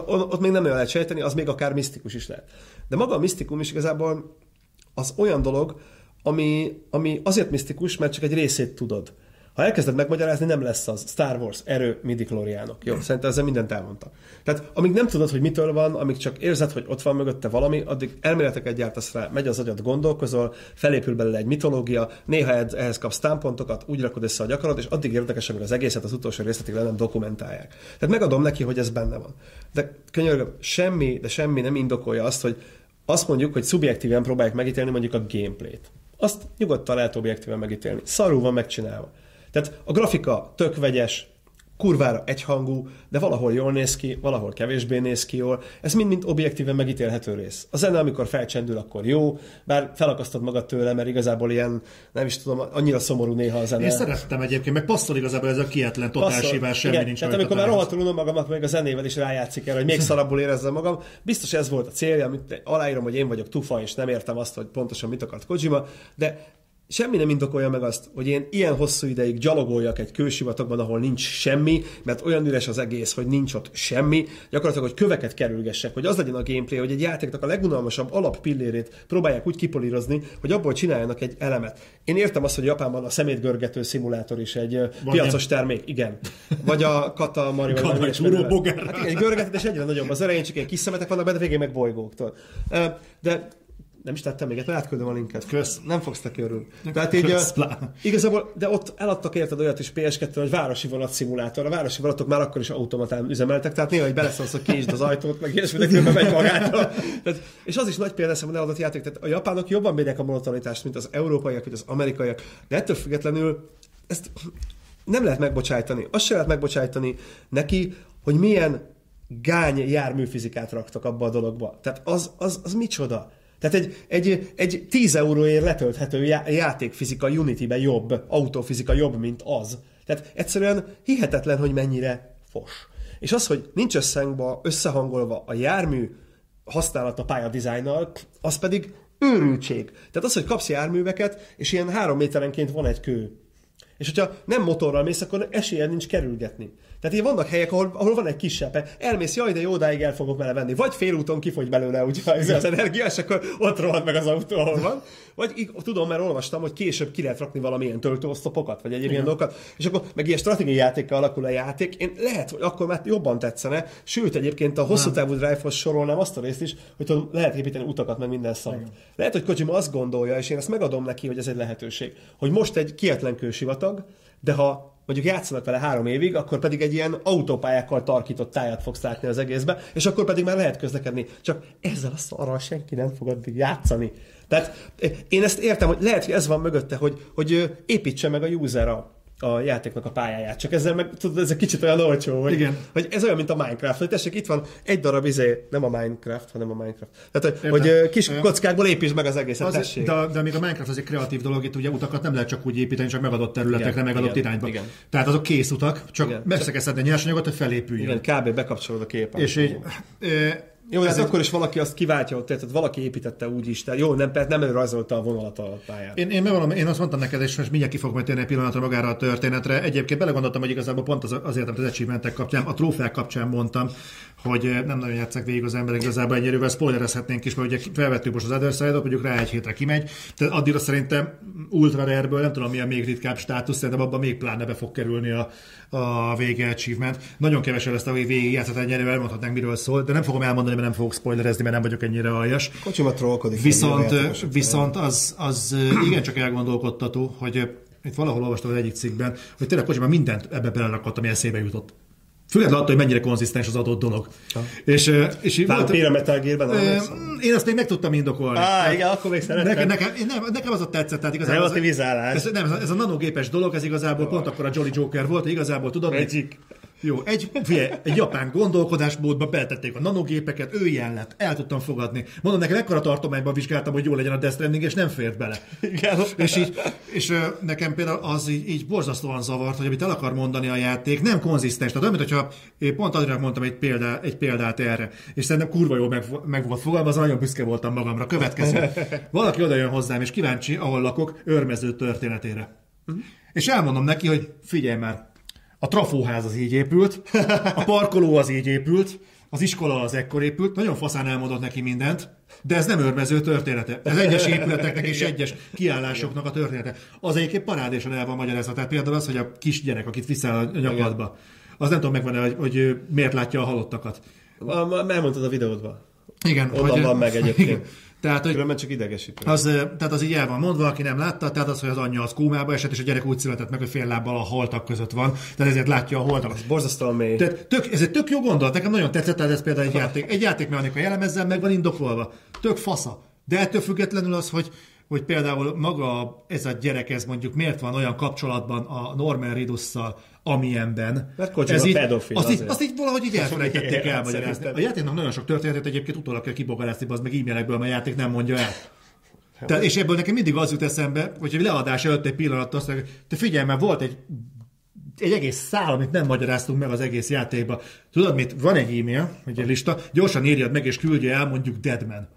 ott még nem lehet sejteni, az még akár misztikus is lehet. De maga a misztikum is igazából az olyan dolog, ami, ami azért misztikus, mert csak egy részét tudod. Ha elkezded megmagyarázni, nem lesz az. Star Wars, erő, midi Jó, szerintem ezzel mindent elmondta. Tehát amíg nem tudod, hogy mitől van, amíg csak érzed, hogy ott van mögötte valami, addig elméleteket gyártasz rá, megy az agyad, gondolkozol, felépül belőle egy mitológia, néha ehhez kapsz támpontokat, úgy rakod össze a gyakorlat, és addig érdekes, amíg az egészet az utolsó részletig le nem dokumentálják. Tehát megadom neki, hogy ez benne van. De könyörgöm, semmi, de semmi nem indokolja azt, hogy azt mondjuk, hogy szubjektíven próbálják megítélni mondjuk a gameplayt. Azt nyugodtan lehet objektíven megítélni. Szarul van megcsinálva. Tehát a grafika tök vegyes, kurvára egyhangú, de valahol jól néz ki, valahol kevésbé néz ki jól. Ez mind-mind objektíven megítélhető rész. A zene, amikor felcsendül, akkor jó, bár felakasztod magad tőle, mert igazából ilyen, nem is tudom, annyira szomorú néha a zene. Én szerettem egyébként, meg passzol igazából ez a kietlen totálsívás, semmi igen, nincs Tehát amikor már rohadtul unom magamat, még a zenével is rájátszik el, hogy még szarabbul érezzem magam, biztos ez volt a célja, amit aláírom, hogy én vagyok tufa, és nem értem azt, hogy pontosan mit akart Kojima, de semmi nem indokolja meg azt, hogy én ilyen hosszú ideig gyalogoljak egy kősivatagban, ahol nincs semmi, mert olyan üres az egész, hogy nincs ott semmi, gyakorlatilag, hogy köveket kerülgessek, hogy az legyen a gameplay, hogy egy játéknak a legunalmasabb alappillérét próbálják úgy kipolírozni, hogy abból csináljanak egy elemet. Én értem azt, hogy Japánban a szemétgörgető szimulátor is egy Van piacos nem. termék, igen. Vagy a Kata Mario. vagy Hát igen, egy görgetet, és egyre nagyobb az elején, csak egy kis szemetek vannak benne, végén meg bolygóktól. De nem is tettem még, mert átküldöm a linket. Kösz. Nem fogsz neki örülni. Tehát így, Kösz, igazából, de ott eladtak érted olyat is PS2 hogy városi vonat szimulátor. A városi vonatok már akkor is automatán üzemeltek, tehát néha, hogy beleszólsz, hogy kinyisd az ajtót, meg ilyesmi, de különben megy magától. Tehát, és az is nagy példa hogy eladott játék. Tehát a japánok jobban mérnek a monotonitást, mint az európaiak, vagy az amerikaiak. De ettől függetlenül ezt nem lehet megbocsájtani. Azt sem lehet megbocsájtani neki, hogy milyen gány járműfizikát raktak abba a dologba. Tehát az, az, az micsoda? Tehát egy, egy, egy 10 euróért letölthető játékfizika Unity-ben jobb, autófizika jobb, mint az. Tehát egyszerűen hihetetlen, hogy mennyire fos. És az, hogy nincs összhangba, összehangolva a jármű használata pályadizájnnal, az pedig őrültség. Tehát az, hogy kapsz járműveket, és ilyen három méterenként van egy kő. És hogyha nem motorral mész, akkor esélyed nincs kerülgetni. Tehát így vannak helyek, ahol, ahol van egy kisebb, elmész, jaj, de jó, odáig el fogok vele venni. Vagy félúton kifogy belőle úgy az energia, és akkor ott rohad meg az autó, ahol van. Vagy így, tudom, mert olvastam, hogy később ki lehet rakni valamilyen töltőosztopokat, vagy egyéb ilyen dolgokat, és akkor meg ilyen stratégiai játékkal alakul a játék. Én lehet, hogy akkor már jobban tetszene. Sőt, egyébként a hosszú távú drive-hoz sorolnám azt a részt is, hogy tudom, lehet építeni utakat, meg minden szart. Lehet, hogy Kojima azt gondolja, és én ezt megadom neki, hogy ez egy lehetőség, hogy most egy kietlen kősivatag, de ha mondjuk játszanak vele három évig, akkor pedig egy ilyen autópályákkal tarkított táját fogsz látni az egészbe, és akkor pedig már lehet közlekedni. Csak ezzel a szarral senki nem fog addig játszani. Tehát eh, én ezt értem, hogy lehet, hogy ez van mögötte, hogy, hogy építse meg a user a, a játéknak a pályáját. Csak ezzel meg, tudod, ez egy kicsit olyan olcsó, hogy, Igen. hogy ez olyan, mint a Minecraft, hogy tessék, itt van egy darab izé, nem a Minecraft, hanem a Minecraft. Tehát, hogy, hogy kis kockákból építsd meg az egészet, az, tessék. De, de még a Minecraft az egy kreatív dolog, itt ugye utakat nem lehet csak úgy építeni, csak megadott területekre, Igen. megadott Igen. irányba. Igen. Tehát azok kész utak, csak megszekeszed a nyersanyagot, hogy felépüljön. Igen, kb. bekapcsolod a képen. És így, jó, ez akkor is valaki azt kiváltja, tehát valaki építette úgy is, tehát jó, nem, nem rajzolta a vonalat a pályán. Én, én, megvalom, én azt mondtam neked, és most mindjárt ki fog majd térni egy pillanatra magára a történetre. Egyébként belegondoltam, hogy igazából pont az, azért, amit az achievementek kapcsán, a trófeák kapcsán mondtam, hogy nem nagyon játszák végig az emberek, igazából ennyire spoilerezhetnénk is, mert ugye felvettük most az Other Side-ot, mondjuk rá egy hétre kimegy, tehát addigra szerintem Ultra Rare-ből nem tudom, mi a még ritkább státusz, szerintem abban még pláne be fog kerülni a, a vége achievement. Nagyon kevesen lesz a végig játszott ennyire, elmondhatnánk miről szól, de nem fogom elmondani, mert nem fogok spoilerezni, mert nem vagyok ennyire aljas. Kocsima trollkodik. Viszont, viszont az, az igencsak elgondolkodtató, hogy itt valahol olvastam az egyik cikkben, hogy tényleg Kocsima mindent ebbe belerakott, ami eszébe jutott. Függetlenül attól, hogy mennyire konzisztens az adott dolog. Ha. És, és volt, a Metal Gearben? én azt még meg tudtam indokolni. Á, igen, akkor még szerettem. Nekem, nekem, nem, nekem az ott tetszett, tehát igazából... az- Relativizálás. Ez, nem, ez a, ez a nanogépes dolog, ez igazából pont akkor a Jolly Joker volt, igazából tudod, Magic. Jó, egy, figyelj, egy japán gondolkodásmódba beletették a nanogépeket, ő ilyen lett, el tudtam fogadni. Mondom, nekem ekkora tartományban vizsgáltam, hogy jó legyen a Death Stranding, és nem fért bele. Igen. És, így, és nekem például az így, így borzasztóan zavart, hogy amit el akar mondani a játék, nem konzisztens. Tehát olyan, mintha én pont Adriának mondtam egy, példá, egy példát erre, és szerintem kurva jól meg, meg volt fogalmazva, nagyon büszke voltam magamra. Következő. Valaki oda jön hozzám, és kíváncsi, ahol lakok, örmező történetére. És elmondom neki, hogy figyelj már, a trafóház az így épült, a parkoló az így épült, az iskola az ekkor épült, nagyon faszán elmondott neki mindent, de ez nem örmező története. Ez egyes épületeknek és egyes kiállásoknak a története. Az egyébként parádésen el van magyarázva. Tehát például az, hogy a kisgyerek, akit viszel a nyakadba, az nem tudom megvan, hogy, hogy miért látja a halottakat. Elmondtad a videódban. Igen. Onnan hogy- van meg *laughs* egyébként. Igen. Tehát, hogy Különben csak idegesítő. az, tehát az így el van mondva, aki nem látta, tehát az, hogy az anyja az kómába esett, és a gyerek úgy született meg, hogy fél lábbal a haltak között van, tehát ezért látja a holtakat. Borzasztóan mély. Tehát tök, ez egy tök jó gondolat, nekem nagyon tetszett, tehát ez például egy játék, egy játékmechanika jellemezzel meg van indokolva. Tök fasza. De ettől függetlenül az, hogy, hogy például maga ez a gyerek, ez mondjuk miért van olyan kapcsolatban a Norman Reedusszal, amilyenben. Mert Kojima ez így, pedofil, azt, így, azért. azt így valahogy így elfelejtették *laughs* elmagyarázni. A játéknak nagyon sok történetet egyébként utólag kell kibogarászni, az meg e-mailekből, mert a játék nem mondja el. Tehát, és ebből nekem mindig az jut eszembe, hogy egy leadás előtt egy pillanat azt mondja, te figyelj, mert volt egy egy egész szál, amit nem magyaráztunk meg az egész játékba. Tudod mit? Van egy e-mail, egy lista, gyorsan írjad meg és küldje el mondjuk Deadman.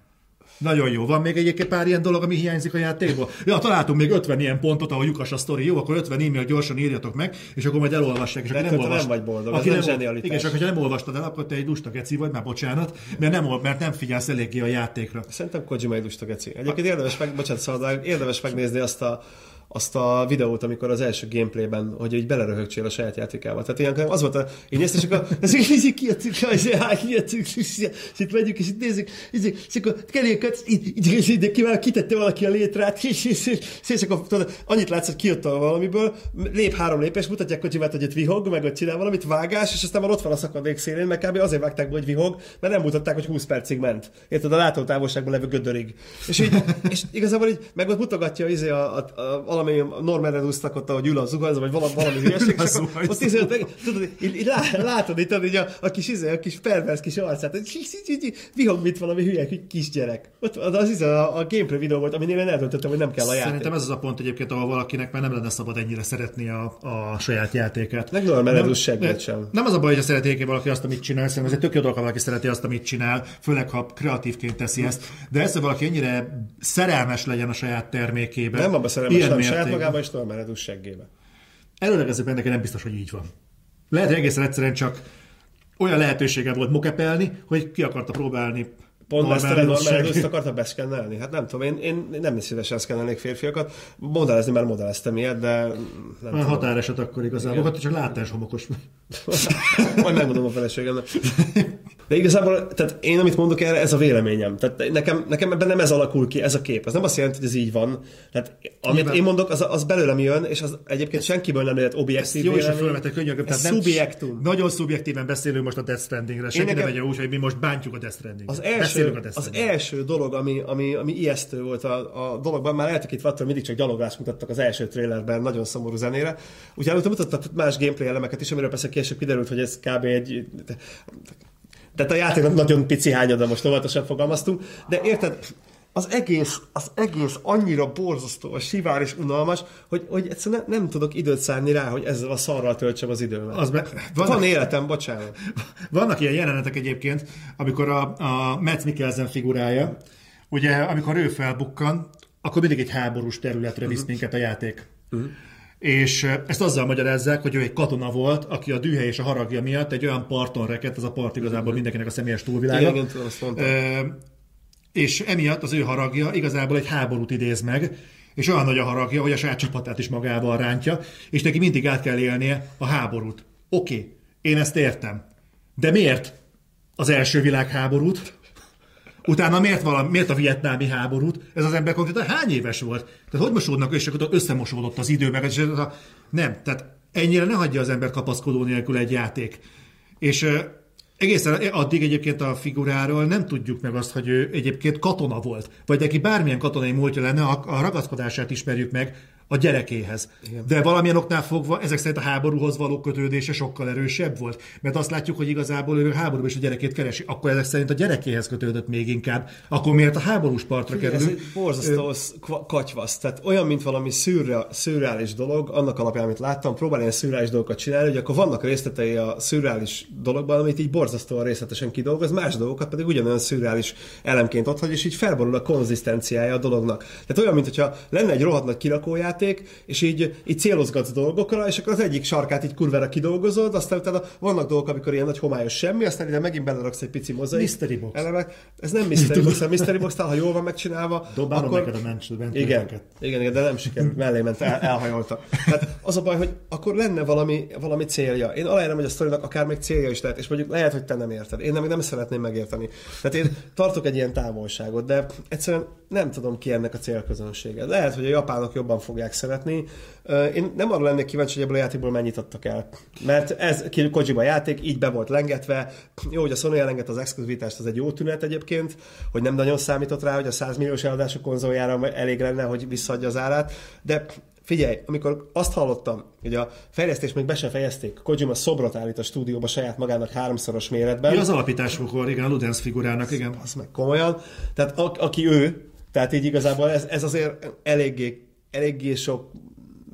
Nagyon jó. Van még egyébként pár ilyen dolog, ami hiányzik a játékból? Ja, találtunk még 50 ilyen pontot, ahol lyukas a sztori. Jó, akkor 50 e-mail gyorsan írjatok meg, és akkor majd elolvassák. És De nem, olvast, nem vagy boldog, aki nem nem. Igen, és akkor, ha nem olvastad el, akkor te egy lusta geci vagy, már bocsánat, mert nem, mert nem figyelsz eléggé a játékra. Szerintem Kojima egy lusta geci. Egyébként érdemes, meg, bocsánat, szabad, érdemes megnézni azt a, azt a videót, amikor az első gameplayben, hogy így beleröhögcsél a saját játékával. Tehát ilyen, az volt a, én néztem, és akkor ez így, így kijátszunk, és kijátszunk, és itt megyünk, és itt nézzük, és, akkor keréket, így, így, így, így, így, kitette valaki a létrát, és, és, és, és, akkor tudod, annyit látsz, hogy kijött a valamiből, lép három lépés, mutatják Kojimát, hogy itt vihog, meg hogy csinál valamit, vágás, és aztán már ott van a szakadék szélén, meg kb. azért vágták be, hogy vihog, mert nem mutatták, hogy 20 percig ment. Érted, a látótávolságban levő gödörig. És, így, és igazából így, meg ott mutogatja izé a, a, a, valami Norman Reedusnak ott, ahogy ül a zuhanyzó, vagy valami, valami hülyeség, és akkor ott izé, meg, tudod, így, így lá, látod itt, így a, a kis, izé, a kis pervers kis arcát, hogy így, így, így, vihog, mint valami hülye kisgyerek. Ott az, az izé, a, a gameplay videó volt, aminél én eldöntöttem, hogy nem kell a játék. Szerintem ez az a pont egyébként, ahol valakinek már nem lenne szabad ennyire szeretni a, a saját játékát. Meg Norman Nem- seggett sem. Nem az a baj, hogy szeretnék valaki azt, amit csinál, szerintem ez egy tök jó dolog, ha valaki szereti azt, amit csinál, főleg ha kreatívként teszi ezt. De ez, hogy valaki ennyire szerelmes legyen a saját termékébe. Nem abban szerelmes, ilyen hanem saját mértékben. magában és Norman Reedus seggébe. Előlegezőben nekem nem biztos, hogy így van. Lehet, hogy egészen egyszerűen csak olyan lehetősége volt mokepelni, hogy ki akarta próbálni Pont ezt a Reedus akarta beszkennelni? Hát nem tudom, én, én nem szívesen szkennelnék férfiakat. Modellezni már modelleztem ilyet, de nem A határeset akkor igazából, hát csak látás homokos. *laughs* Majd megmondom a feleségemnek. De igazából, tehát én amit mondok erre, ez a véleményem. Tehát nekem, nekem ebben nem ez alakul ki, ez a kép. Ez nem azt jelenti, hogy ez így van. Tehát amit Nyilván. én mondok, az, az belőlem jön, és az egyébként senkiből nem lehet objektív Jó is a fölvetett könyörgöm. Tehát nem- szubjektum. Nagyon szubjektíven beszélünk most a Death Strandingre. Senki nekem- nem vegye úgy, hogy mi most bántjuk a Death Strandinget. Az Beszélünk első, a Death az első dolog, ami, ami, ami ijesztő volt a, a dologban, már eltekintve attól, mindig csak gyalogást mutattak az első trailerben, nagyon szomorú zenére. Úgyhogy előtte mutattak más gameplay elemeket is, amiről persze később kiderült, hogy ez kb. egy... Tehát a játéknak nagyon pici hányada, most óvatosan fogalmaztunk, de érted, az egész, az egész annyira borzasztó, sivár és unalmas, hogy, hogy egyszerűen nem, nem tudok időt szállni rá, hogy ezzel a szarral töltsem az időmet. Az Van, vannak, életem, bocsánat. vannak ilyen jelenetek egyébként, amikor a, a Matt Mikkelsen figurája, ugye amikor ő felbukkan, akkor mindig egy háborús területre visz minket a játék. És ezt azzal magyarázzák, hogy ő egy katona volt, aki a dühe és a haragja miatt egy olyan parton rekedt, ez a part igazából mindenkinek a személyes túlvilága. Igen, azt mondtam. És emiatt az ő haragja igazából egy háborút idéz meg, és olyan nagy a haragja, hogy a saját csapatát is magával rántja, és neki mindig át kell élnie a háborút. Oké, okay, én ezt értem. De miért az első világháborút? Utána miért, valami, miért a vietnámi háborút? Ez az ember konkrétan hány éves volt? Tehát hogy mosódnak, és akkor összemosódott az idő, meg és a... nem, tehát ennyire ne hagyja az ember kapaszkodó nélkül egy játék. És egészen addig egyébként a figuráról nem tudjuk meg azt, hogy ő egyébként katona volt, vagy neki bármilyen katonai múltja lenne, a, a ragaszkodását ismerjük meg, a gyerekéhez. Igen. De valamilyen oknál fogva ezek szerint a háborúhoz való kötődése sokkal erősebb volt. Mert azt látjuk, hogy igazából ő háborúban is a gyerekét keresi. Akkor ezek szerint a gyerekéhez kötődött még inkább. Akkor miért a háborús partra kerül? Ez egy borzasztó katyvasz. Tehát olyan, mint valami szürreális dolog, annak alapján, amit láttam, próbál ilyen szürreális dolgokat csinálni, hogy akkor vannak részletei a szürreális dologban, amit így borzasztóan részletesen kidolgoz, más dolgokat pedig ugyanolyan szürreális elemként ott hagy, és így felborul a konzisztenciája a dolognak. Tehát olyan, mintha lenne egy rohadt nagy kirakóját, játék, és így, így célozgatsz dolgokra, és akkor az egyik sarkát így kurvára kidolgozod, aztán utána vannak dolgok, amikor ilyen nagy homályos semmi, aztán ide megint beleraksz egy pici mozaik. Mystery box. Elemek. Ez nem mystery box, a mystery box ha jól van megcsinálva, Dobálom akkor... neked a mencs, igen, igen, igen, de nem sikerült, mellé ment, el, elhajolta. Hát az a baj, hogy akkor lenne valami, valami célja. Én aláírom, hogy a sztorinak akár még célja is lehet, és mondjuk lehet, hogy te nem érted. Én nem, nem szeretném megérteni. Tehát én tartok egy ilyen távolságot, de egyszerűen nem tudom ki ennek a célközönsége. Lehet, hogy a japánok jobban fogják szeretni. Én nem arra lennék kíváncsi, hogy ebből a játékból mennyit adtak el. Mert ez Kojima játék, így be volt lengetve. Jó, hogy a Sony elengedte az exkluzivitást, az egy jó tünet egyébként, hogy nem nagyon számított rá, hogy a 100 milliós eladású konzoljára elég lenne, hogy visszaadja az árát. De Figyelj, amikor azt hallottam, hogy a fejlesztés még be sem fejezték, Kojima szobrot állít a stúdióba saját magának háromszoros méretben. Mi az alapításukor, igen, a Ludens figurának, igen. Az meg komolyan. Tehát a, aki ő, tehát így igazából ez, ez azért eléggé, eléggé sok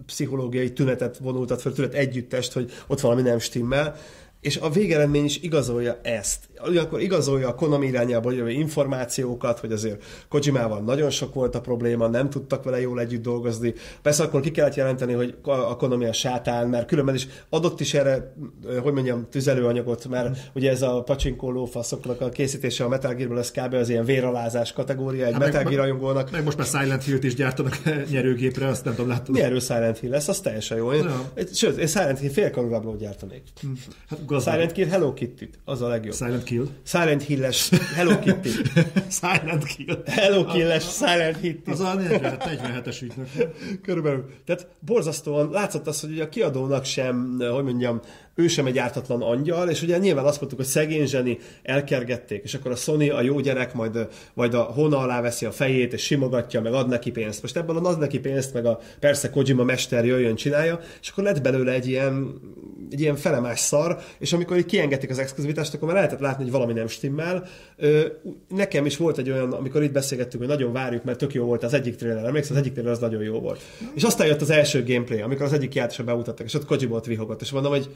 pszichológiai tünetet vonultat fel, tünet együttest, hogy ott valami nem stimmel, és a végeredmény is igazolja ezt. Ugyanakkor igazolja a Konami irányába jövő információkat, hogy azért Kojimával nagyon sok volt a probléma, nem tudtak vele jól együtt dolgozni. Persze akkor ki kellett jelenteni, hogy a Konami a sátán, mert különben is adott is erre, hogy mondjam, tüzelőanyagot, mert mm. ugye ez a pacsinkó lófaszoknak a készítése a Metal Gear-ből, ez kb. az ilyen véralázás kategória, egy hát Metal Gear rajongónak. Meg most már Silent Hill-t is gyártanak *laughs* nyerőgépre, azt nem tudom. Mi erről Silent Hill lesz? Az teljesen jó. Én, ja. Sőt, én Silent Hill fél gyártanék. Mm. Hát, Silent Kill Hello kitty az a legjobb. Silent Kill. Silent Hill-es Hello Kitty. *laughs* Silent Kill. Hello Kill-es Silent Kitty. Az a 47-es ügynök. Körülbelül. Tehát borzasztóan látszott az, hogy a kiadónak sem, hogy mondjam, ő sem egy ártatlan angyal, és ugye nyilván azt mondtuk, hogy szegény zseni elkergették, és akkor a Sony, a jó gyerek majd, majd a hona alá veszi a fejét, és simogatja, meg ad neki pénzt. Most ebben ad neki pénzt, meg a persze Kojima mester jöjjön, csinálja, és akkor lett belőle egy ilyen, egy ilyen felemás szar, és amikor így kiengedték az exkluzivitást, akkor már lehetett látni, hogy valami nem stimmel. Nekem is volt egy olyan, amikor itt beszélgettünk, hogy nagyon várjuk, mert tök jó volt az egyik trailer, emlékszel, az egyik trailer az nagyon jó volt. És aztán jött az első gameplay, amikor az egyik játékosra bemutattak, és ott Kojima ott vihogott, és mondom, hogy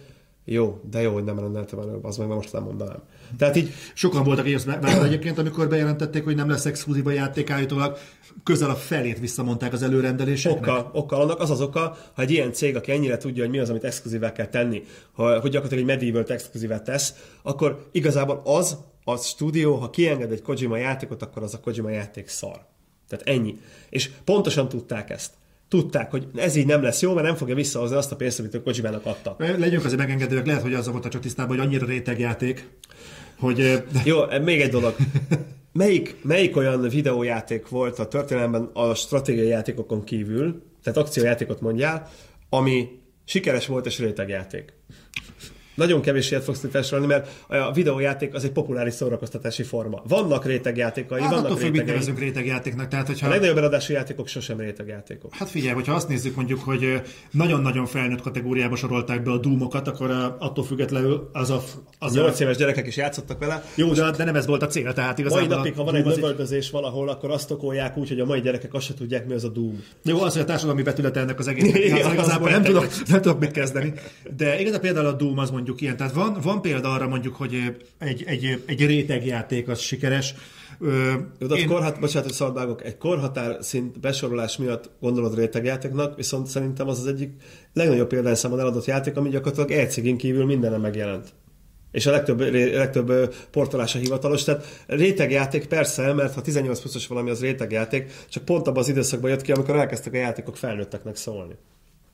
jó, de jó, hogy nem rendeltem elő, az meg most nem mondanám. Tehát így sokan voltak így mert egyébként, amikor bejelentették, hogy nem lesz exkluzív a játék, állítólag közel a felét visszamondták az előrendeléseknek. Oka, oka, annak az az oka, ha egy ilyen cég, aki ennyire tudja, hogy mi az, amit exkluzívvel kell tenni, ha, hogy gyakorlatilag egy medieval exkluzívet tesz, akkor igazából az, a stúdió, ha kienged egy Kojima játékot, akkor az a Kojima játék szar. Tehát ennyi. És pontosan tudták ezt tudták, hogy ez így nem lesz jó, mert nem fogja visszahozni azt a pénzt, amit a Kojimának adtak. Legyünk azért megengedőek, lehet, hogy az volt csak tisztában, hogy annyira rétegjáték, hogy... Jó, még egy dolog. Melyik, melyik olyan videójáték volt a történelemben a stratégiai játékokon kívül, tehát akciójátékot mondjál, ami sikeres volt és rétegjáték? Nagyon kevés ilyet fogsz felsorolni, mert a videójáték az egy populáris szórakoztatási forma. Vannak rétegjátékai, hát, vannak rétegei. mit nevezünk rétegjátéknak. Tehát, hogyha... A legnagyobb eladású játékok sosem rétegjátékok. Hát figyelj, hogyha azt nézzük mondjuk, hogy nagyon-nagyon felnőtt kategóriába sorolták be a dúmokat, akkor attól függetlenül az a... Az 8 a... éves gyerekek is játszottak vele. Jó, de, de nem ez volt a cél, tehát igazából... Mai napig, ha van egy lövöldözés valahol, akkor azt okolják úgy, hogy a mai gyerekek azt se tudják, mi az a Doom. Jó, az, hogy a társadalmi vetülete ennek az egésznek, *laughs* az igazából nem tudok, nem tudok mit kezdeni. De igazából például a Doom az mondjuk ilyen. Tehát van, van példa arra mondjuk, hogy egy, egy, egy rétegjáték az sikeres. Jó, de én... korhat, bocsánat, hogy szabadvágok, egy korhatár szint besorolás miatt gondolod rétegjátéknak, viszont szerintem az az egyik legnagyobb példányszámon eladott játék, ami gyakorlatilag egy kívül mindenem megjelent. És a legtöbb, legtöbb portolása hivatalos. Tehát rétegjáték persze, mert ha 18 pluszos valami, az rétegjáték, csak pont abban az időszakban jött ki, amikor elkezdtek a játékok felnőtteknek szólni.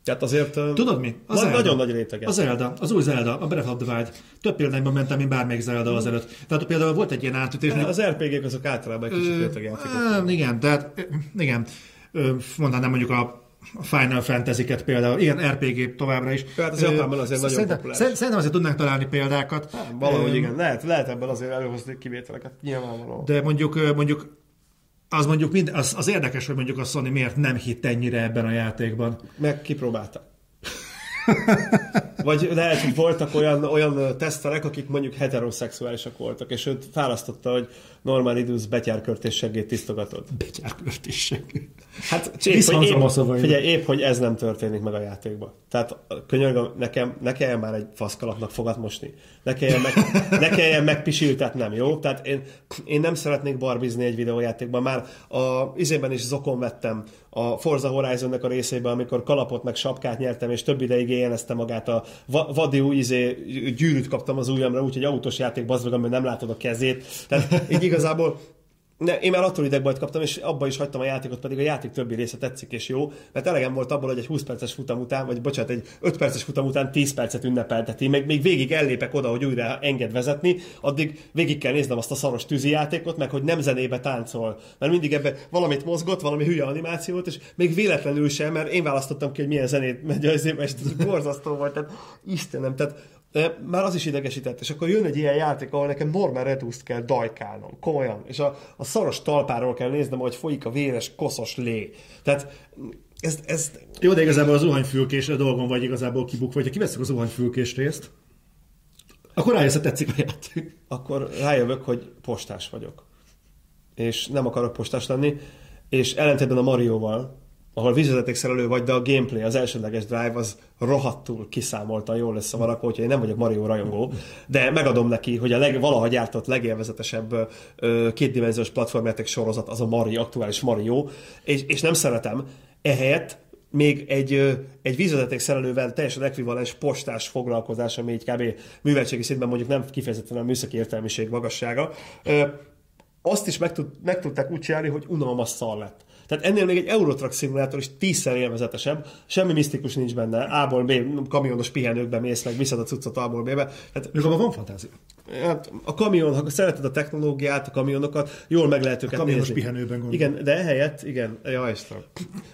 Tehát azért Tudod mi? Az Zelda. nagyon nagy réteg. Az Zelda, az új Zelda, a Breath of the Wild. Több példányban mentem, mint bármelyik Zelda az előtt. Tehát például volt egy ilyen átütés. Az RPG-k azok általában egy kicsit rétegjátékok. Igen, tehát igen. Mondanám mondjuk a Final Fantasy-ket például, ilyen RPG továbbra is. Hát az Japánban azért nagyon szerintem, populáris. Szerintem azért tudnánk találni példákat. Hát, valahogy Öm, igen, lehet, lehet ebből azért előhozni kivételeket, nyilvánvalóan. De mondjuk, mondjuk az mondjuk mind, az, az érdekes, hogy mondjuk a Sony miért nem hitt ennyire ebben a játékban. Meg kipróbálta. Vagy lehet, hogy voltak olyan, olyan tesztelek, akik mondjuk heteroszexuálisak voltak, és őt választotta, hogy Norman Idus betyárkörtés segéd tisztogatott. Betyárkörtések. Hát épp, hogy, Visszhangzom a épp, szavaimra. figyelj, épp, hogy ez nem történik meg a játékban. Tehát könyörgöm, nekem, ne kelljen már egy faszkalapnak fogat mosni. Ne kelljen, meg, ne kelljen megpisiltetnem, jó? Tehát én, én nem szeretnék barbizni egy videójátékban. Már a izében is zokon vettem a Forza Horizonnek a részében, amikor kalapot meg sapkát nyertem, és több ideig éjjelezte magát a va- vadiú izé, gyűrűt kaptam az ujjamra, úgyhogy autós játék bazd meg, nem látod a kezét. Tehát így igazából ne, én már attól idegbajt kaptam, és abba is hagytam a játékot, pedig a játék többi része tetszik és jó, mert elegem volt abból, hogy egy 20 perces futam után, vagy bocsánat, egy 5 perces futam után 10 percet ünnepelteti, meg még végig ellépek oda, hogy újra enged vezetni, addig végig kell néznem azt a szaros tűzi játékot, meg hogy nem zenébe táncol, mert mindig ebbe valamit mozgott, valami hülye animációt, és még véletlenül sem, mert én választottam ki, hogy milyen zenét megy az és ez borzasztó volt, tehát Istenem, tehát de már az is idegesített, és akkor jön egy ilyen játék, ahol nekem Norman Redust kell dajkálnom, komolyan, és a, a szaros talpáról kell néznem, hogy folyik a véres, koszos lé. Tehát ez, ez Jó, de igazából az zuhanyfülkés a dolgon vagy igazából kibukva, hogyha kiveszünk a zuhanyfülkés részt, akkor rájössz, tetszik a játék. akkor rájövök, hogy postás vagyok. És nem akarok postás lenni, és ellentétben a Marioval, ahol vízvezetékszerelő vagy, de a gameplay, az elsődleges drive az rohadtul kiszámoltan jól összevarakva, úgyhogy én nem vagyok Mario rajongó, de megadom neki, hogy a leg, valaha gyártott legélvezetesebb ö, kétdimenziós platformjáték sorozat az a Mario, aktuális Mario, és, és nem szeretem. Ehelyett még egy, egy vízvezetékszerelővel teljesen ekvivalens postás foglalkozás, ami így kb. műveltségi szintben mondjuk nem kifejezetten a műszaki értelmiség magassága, ö, azt is meg, tud, meg tudták úgy csinálni, hogy unalmas szar lett. Tehát ennél még egy Eurotrack szimulátor is tízszer élvezetesebb, semmi misztikus nincs benne, A-ból B, kamionos pihenőkbe mész, meg viszed a cuccot A-ból B-be. Tehát van fantázia. Hát a kamion, ha szereted a technológiát, a kamionokat, jól meg lehet őket kamionos nézni. pihenőben gondolom. Igen, de ehelyett, igen, ja, Istenem.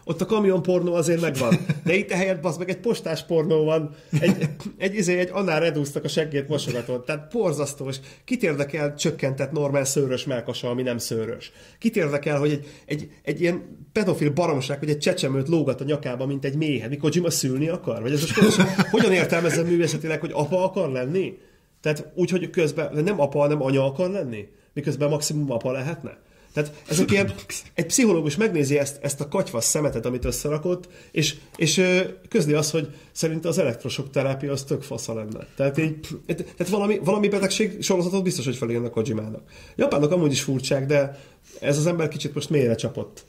Ott a kamion pornó azért megvan. De itt ehelyett az meg egy postás pornó van, egy, egy, izé, egy annál redúztak a seggét mosogatott. Tehát porzasztó, és kit érdekel csökkentett normál szőrös melkasa, ami nem szőrös. Kit érdekel, hogy egy, egy, egy ilyen pedofil baromság, hogy egy csecsemőt lógat a nyakába, mint egy méhe, mikor Jima szülni akar? Vagy ez most hogyan értelmezem művészetileg, hogy apa akar lenni? Tehát úgy, hogy közben nem apa, hanem anya akar lenni? Miközben maximum apa lehetne? Tehát ezek ilyen, egy pszichológus megnézi ezt, ezt a katyvasz szemetet, amit összerakott, és, és közli azt, hogy szerint az elektrosok terápia az tök fasza lenne. Tehát, így, tehát valami, valami betegség sorozatot biztos, hogy felírnak Kojimának. Japánok amúgy is furcsák, de ez az ember kicsit most mélyre csapott.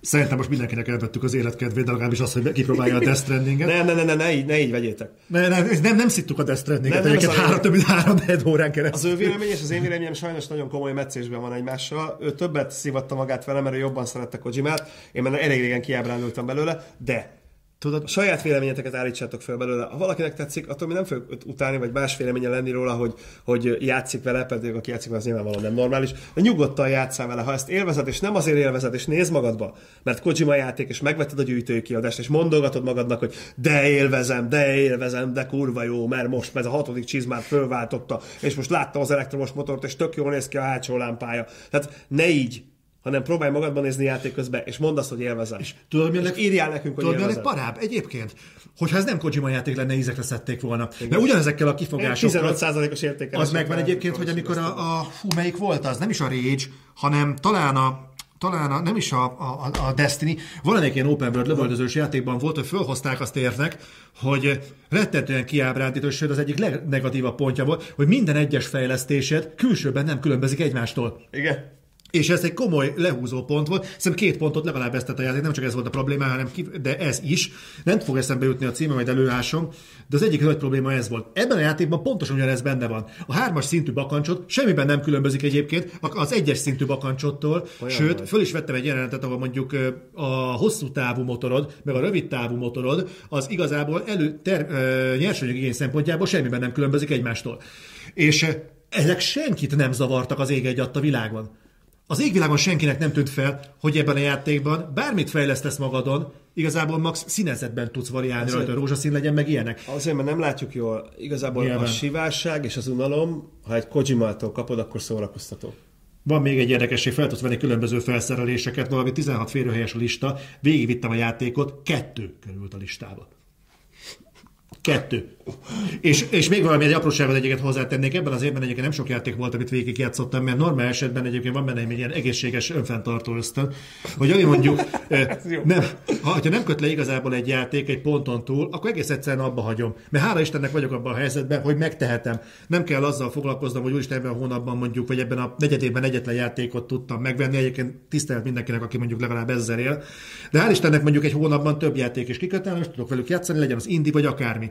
Szerintem most mindenkinek elvettük az életkedvét, de legalábbis azt, hogy kipróbálja a Death Strandinget. Ne, ne, ne, ne, ne, így, ne így vegyétek. Ne, nem, nem, nem szittuk a Death Strandinget, Nem, egyébként három, több mint három órán Az keresztül. ő vélemény és az én véleményem sajnos nagyon komoly meccésben van egymással. Ő többet szívatta magát velem, mert ő jobban szerette Kojimát. Én már elég régen kiábrándultam belőle, de Tudod, a saját véleményeteket állítsátok fel belőle. Ha valakinek tetszik, attól mi nem fogjuk utálni, vagy más véleménye lenni róla, hogy, hogy játszik vele, pedig aki játszik az nyilvánvalóan nem normális. De nyugodtan játszál vele. Ha ezt élvezed, és nem azért élvezed, és nézd magadba, mert Kojima játék, és megvetted a gyűjtői kiadást, és mondogatod magadnak, hogy de élvezem, de élvezem, de kurva jó, mert most ez a hatodik csizmát fölváltotta, és most láttam az elektromos motort, és tök jól néz ki a hátsó lámpája. Tehát ne így, hanem próbálj magadban nézni játék közben, és mondd azt, hogy élvezem. És, tudod, mi leg- írjál nekünk, hogy tudod, élvezed. legparább? Egyébként, hogyha ez nem Kojima játék lenne, ízekre szedték volna. Mert ugyanezekkel a kifogásokkal... 15%-os értékelés. Az megvan egyébként, hogy amikor a, a hú, melyik volt az, nem is a Rage, hanem talán a talán a, nem is a, a, a Destiny, valamelyik ilyen open world lövöldözős játékban volt, hogy fölhozták azt érnek, hogy rettentően kiábrándító, sőt az egyik legnegatívabb pontja volt, hogy minden egyes fejlesztésed külsőben nem különbözik egymástól. Igen. És ez egy komoly lehúzó pont volt. Szerintem két pontot legalább ezt a játék, nem csak ez volt a probléma, hanem ki, de ez is. Nem fog eszembe jutni a címe, majd előásom, de az egyik nagy probléma ez volt. Ebben a játékban pontosan ugyanez benne van. A hármas szintű bakancsot semmiben nem különbözik egyébként az egyes szintű bakancsottól, Olyan sőt, vagy. föl is vettem egy jelenetet, ahol mondjuk a hosszú távú motorod, meg a rövid távú motorod, az igazából elő ter, ö, nyersanyagigény szempontjából semmiben nem különbözik egymástól. És ezek senkit nem zavartak az ég egy a világon. Az égvilágon senkinek nem tűnt fel, hogy ebben a játékban bármit fejlesztesz magadon, igazából max színezetben tudsz variálni Azért- rajta, rózsaszín legyen, meg ilyenek. Azért, mert nem látjuk jól. Igazából Nyilván. a sivárság és az unalom, ha egy Kojimától kapod, akkor szórakoztató. Van még egy érdekesség, fel tudsz venni különböző felszereléseket, valami 16 férőhelyes a lista, végigvittem a játékot, kettő került a listába. Kettő. És, és még valami egy apróságot egyiket hozzátennék, ebben az évben egyébként nem sok játék volt, amit végigjátszottam, mert normál esetben egyébként van benne egy ilyen egészséges önfenntartó ösztön, hogy ami mondjuk *laughs* eh, nem, ha, ha nem köt le igazából egy játék egy ponton túl, akkor egész egyszerűen abba hagyom. Mert hála Istennek vagyok abban a helyzetben, hogy megtehetem. Nem kell azzal foglalkoznom, hogy úristen ebben a hónapban mondjuk, vagy ebben a negyedében egyetlen játékot tudtam megvenni. Egyébként tisztelt mindenkinek, aki mondjuk legalább ezzel él. De hál' Istennek mondjuk egy hónapban több játék is kikötelem, és tudok velük játszani, legyen az indi vagy akármi.